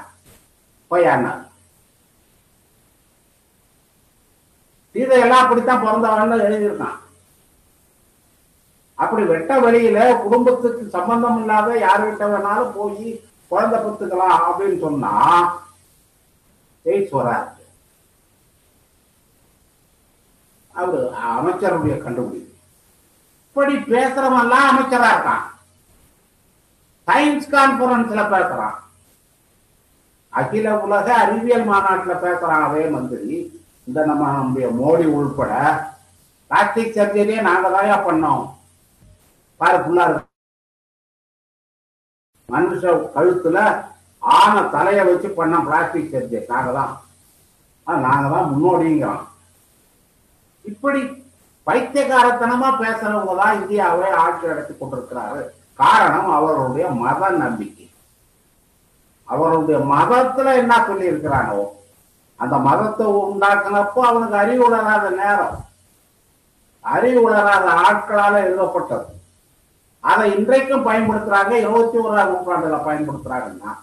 சீதை இதையெல்லாம் அப்படித்தான் பிறந்தவன் எழுதியிருக்கான் அப்படி வெட்ட வழியில குடும்பத்துக்கு சம்பந்தம் இல்லாத யாருகிட்ட வேணாலும் போய் குழந்தை பத்துக்கலாம் அப்படின்னு சொன்னா எய்ட்ஸ் வராது அவரு அமைச்சருடைய கண்டுபிடிப்பு இப்படி பேசுறவெல்லாம் அமைச்சரா இருக்கான் சயின்ஸ் கான்பரன்ஸ்ல பேசுறான். அகில உலக அறிவியல் மாநாட்டுல பேசுறான் அதே மந்திரி இந்த நம்ம நம்முடைய மோடி உள்பட பிளாஸ்டிக் சர்ஜரியே நாங்க தாயா பண்ணோம். பாரு ஃபுல்லா இருக்கு மனுஷ கழுத்துல ஆன தலைய வச்சு பண்ண பிளாஸ்டிக் சர்ஜரி நாங்க தான். ஆனா, நாங்க தான் முன்னோடிங்கிறோம். இப்படி பைத்தியகாரத்தனமா பேசுறவங்க தான் இந்தியாவை ஆட்சி நடத்தி கொண்டிருக்கிறாரு. காரணம் அவர்களுடைய மத நம்பிக்கை. அவருடைய மதத்துல என்ன சொல்லி இருக்கிறானோ அந்த மதத்தை உண்டாக்குனப்போ அவனுக்கு அறிவு உணராத நேரம். அறிவு உணராத ஆட்களால எழுதப்பட்டது. அதை இன்றைக்கும் பயன்படுத்துறாங்க இருபத்தி ஓராம் நூற்றாண்டுல பயன்படுத்துறாங்கன்னா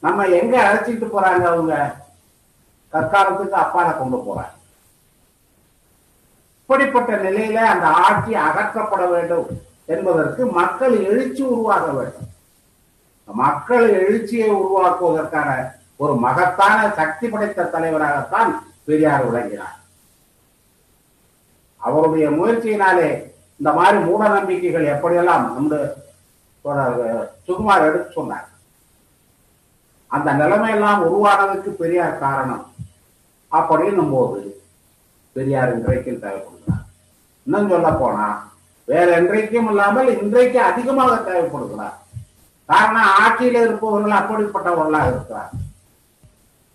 நம்ம எங்க அழைச்சிட்டு போறாங்க அவங்க? தற்காலத்துக்கு அப்பால கொண்டு போறாங்க. இப்படிப்பட்ட நிலையில அந்த ஆட்சி அகற்றப்பட வேண்டும். என்பதற்கு மக்கள் எழுச்சி உருவாக வேண்டும் மக்கள் எழுச்சியை உருவாக்குவதற்கான ஒரு மகத்தான சக்தி படைத்த தலைவராகத்தான் பெரியார் விளங்கினார். அவருடைய முயற்சியினாலே இந்த மாதிரி மூட நம்பிக்கைகள் எப்படியெல்லாம் நம்முடைய சுகுமார் எடுத்து சொன்னார். அந்த நிலைமையெல்லாம் உருவானதுக்கு பெரியார் காரணம் அப்படின்னும் போது பெரியார் இன்றைக்கு தேவைப்படுகிறார் இன்னும் சொல்ல போனா வேற என்றைக்கும் இல்லாமல் இன்றைக்கு அதிகமாக தேவைப்படுகிறார். காரணம் ஆட்சியில இருப்பவர்கள் அப்படிப்பட்டவர்களாக இருக்கிறார்.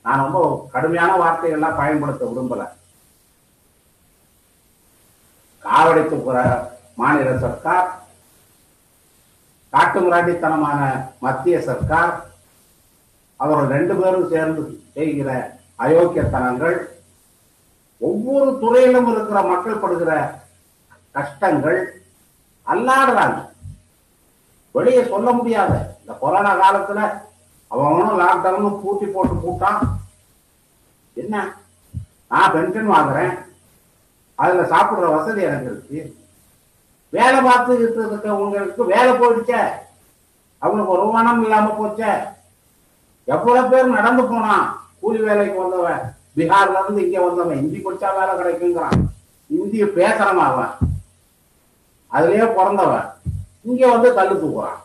நான் ரொம்ப கடுமையான வார்த்தைகள்லாம் பயன்படுத்த விரும்பல. காவடி போற மாநில சர்க்கார் காட்டுமிராண்டித்தனமான மத்திய சர்க்கார் அவர்கள் ரெண்டு பேரும் சேர்ந்து செய்கிற அயோக்கியத்தனங்கள் ஒவ்வொரு துறையிலும் இருக்கிற மக்கள் படுகிற கஷ்டங்கள் அல்லாடுறாங்க வெளியே சொல்ல முடியாத. இந்த கொரோனா காலத்துல அவனும் லாக்டவுனும் பூட்டி போட்டு போட்டான். என்ன? நான் பென்ஷன் வாங்குறேன். அதுல சாப்பிடுற வசதி எனக்கு இருக்கு. வேலை பார்த்துக்கிட்டு இருக்கவங்களுக்கு வேலை போயிடுச்சே. அவங்களுக்கு ஒரு வருமானம் இல்லாம போச்சே. எவ்வளவு பேர் நடந்து போனான். கூலி வேலைக்கு வந்தவன். பீகார்ல இருந்து இங்க வந்தவன். ஹிந்தி படிச்சா வேலை கிடைக்குங்கிறான். இந்திய பேசுறவன் அவன்? அதுலயே பிறந்தவன். இங்க வந்து தள்ளு தூக்குறான்.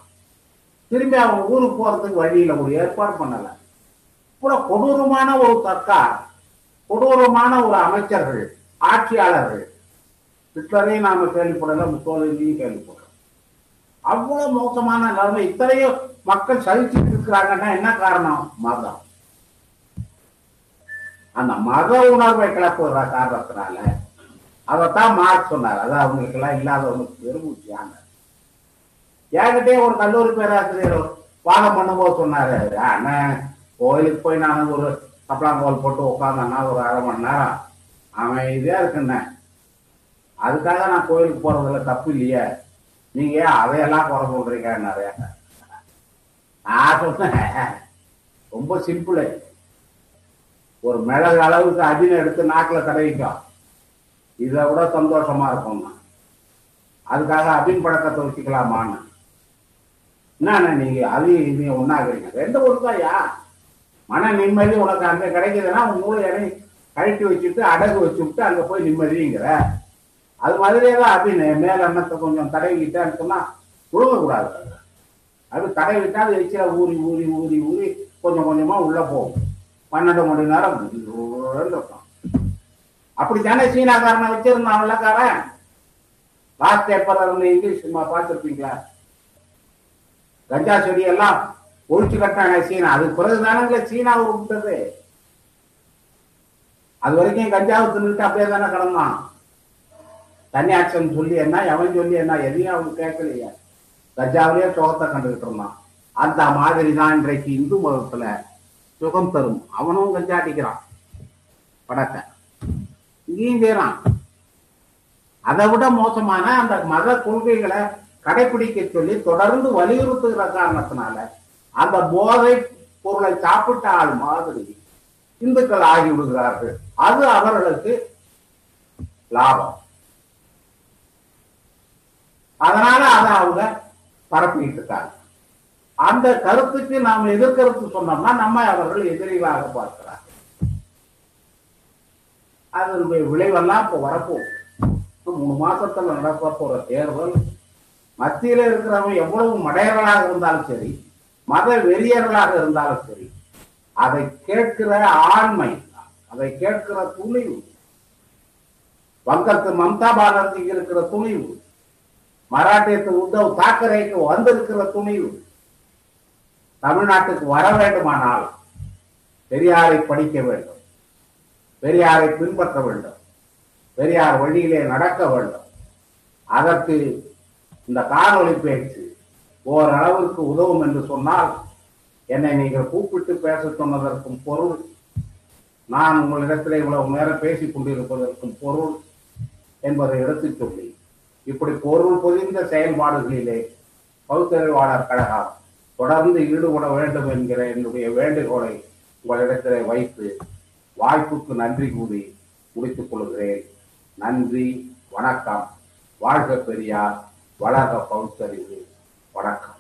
திரும்பி அவன் ஊருக்கு போறதுக்கு வழியில ஒரு ஏற்பாடு பண்ணல. கூட கொடூரமான ஒரு சர்க்கார் கொடூரமான ஒரு அமைச்சர்கள் ஆட்சியாளர்கள். ஹிட்லரையும் நாம கேள்விப்படல முத்தோலையும் கேள்விப்படுறோம் அவ்வளவு மோசமான நிலைமை. இத்தனையும் மக்கள் சகிச்சுட்டு இருக்கிறாங்கன்னா என்ன காரணம்? மதம். அந்த மத உணர்வை கிளப்புற காரணத்தினால அதைத்தான் மார்க் சொன்னார். அது அவங்களுக்கு எல்லாம் இல்லாதவனுக்கு பெருமூச்சியாங்க என்கிட்டே ஒரு கல்லூரி பேராசிரியர் வாதம் பண்ணும்போது சொன்னாரு அண்ணன் கோயிலுக்கு போய் நான் ஒரு கப்பலாங்கோல் போட்டு உட்காந்தேன்னா ஒரு அரை மணி நேரம் அவன் இதே இருக்குண்ண. அதுக்காக நான் கோயிலுக்கு போறதுல தப்பு இல்லையே. நீங்க ஏன் அதையெல்லாம் குறை சொல்றீங்க? நிறைய நான் சொன்னேன் ரொம்ப சிம்பிள். ஒரு மிளகு அளவுக்கு அஜினை எடுத்து நாக்கில் தடவிக்கும் இதை விட சந்தோஷமா இருக்கும்னா. அதுக்காக அபின் பழக்கத்தை வச்சுக்கலாமான்னு. என்ன நீங்க அது இது ஒன்னாகிறீங்க ரெண்டு ஒருத்தாயா மன நிம்மதி உனக்கு அங்க கிடைக்குதுன்னா உன் மூளை இறங்கி கழட்டி வச்சுட்டு அடகு வச்சுட்டு அங்க போய் நிம்மதிங்கிற. அது மாதிரியே தான் அப்படின்னு மேல எண்ணத்தை கொஞ்சம் தடவிக்கிட்டேன்னு சொன்னா விழுங்க கூடாது அது. அது தடவிட்டா அது எச்சில ஊறி ஊறி ஊறி ஊறி கொஞ்சம் கொஞ்சமா உள்ள போகும். பன்னெண்டு மணி நேரம் இருக்கும் அப்படித்தானே சீனாக்காரனை வச்சிருந்தான் வெள்ளக்காரன் லாஸ்ட் பேப்பர் இருந்து இங்கிலீஷ் சும்மா பார்த்துருப்பீங்களா? கஞ்சா செடி எல்லாம் ஒழிச்சு கட்டாங்க சீனா. அதுக்கு பிறகு தானங்களே சீனாவை விட்டது அது வரைக்கும் கஞ்சாவை தின்னுட்டு அப்படியே தானே கிடந்தான். தன்னியாட்சன் சொல்லி என்ன எவன் சொல்லி என்ன எதையும் அவங்க கேட்கலையே. கஞ்சாவிலேயே சுகத்தை கண்டுகிட்டு இருந்தான். அந்த மாதிரி தான் இன்றைக்கு இந்து மதத்துல சுகம் தரும். அவனும் கஞ்சா அடிக்கிறான். படத்தை இங்கேயும் செய்யறான் அதை விட மோசமான அந்த மத கொள்கைகளை கடைபிடிக்க சொல்லி தொடர்ந்து வலியுறுத்துகிற காரணத்தினால அந்த போதை பொருளை சாப்பிட்ட ஆள் மாதிரி இந்துக்கள் ஆகி விடுகிறார்கள். அது அவர்களுக்கு லாபம். அதனால அதை அவங்க பரப்பிட்டு இருக்காங்க. அந்த கருத்துக்கு நாம் எதிர்கருத்து சொன்னோம்னா நம்ம அவர்கள் எதிரிகளாக பார்க்கிறார் அதனுடைய விளைவெல்லாம் இப்போ வரப்போகும் மூணு மாசத்துல நடக்க போற தேர்தல் மத்தியில இருக்கிறவங்க எவ்வளவு மடையர்களாக இருந்தாலும் சரி மத வெறியர்களாக இருந்தாலும் சரி அதை கேட்கிற ஆண்மை அதை கேட்கிற துணிவு வங்கத்து மம்தா பானர்ஜிக்கு இருக்கிற துணிவு மராட்டியத்து உத்தவ் தாக்கரேக்கு வந்திருக்கிற துணிவு தமிழ்நாட்டுக்கு வர வேண்டுமானால் பெரியாரை படிக்க வேண்டும். பெரியாரை பின்பற்ற வேண்டும். பெரியார் வழியிலே நடக்க வேண்டும். அதற்கு இந்த காணொளி பேச்சு ஓரளவிற்கு உதவும் என்று சொன்னால் என்னை நீங்கள் கூப்பிட்டு பேச சொன்னதற்கும் பொருள் நான் உங்களிடத்தில் இவ்வளவு நேரம் பேசிக் கொண்டிருப்பதற்கும் பொருள் என்பதை எடுத்துச் சொல்லி இப்படி பொருள் பொதிந்த செயல்பாடுகளிலே பகுத்தறிவாளர் கழகம் தொடர்ந்து ஈடுபட வேண்டும் என்கிற என்னுடைய வேண்டுகோளை உங்களிடத்திலே வைத்து வாய்ப்புக்கு நன்றி கூறி முடித்துக் கொள்கிறேன். நன்றி வணக்கம். வாழ்க பெரியார் வளர்க பகுத்தறிவு வணக்கம்.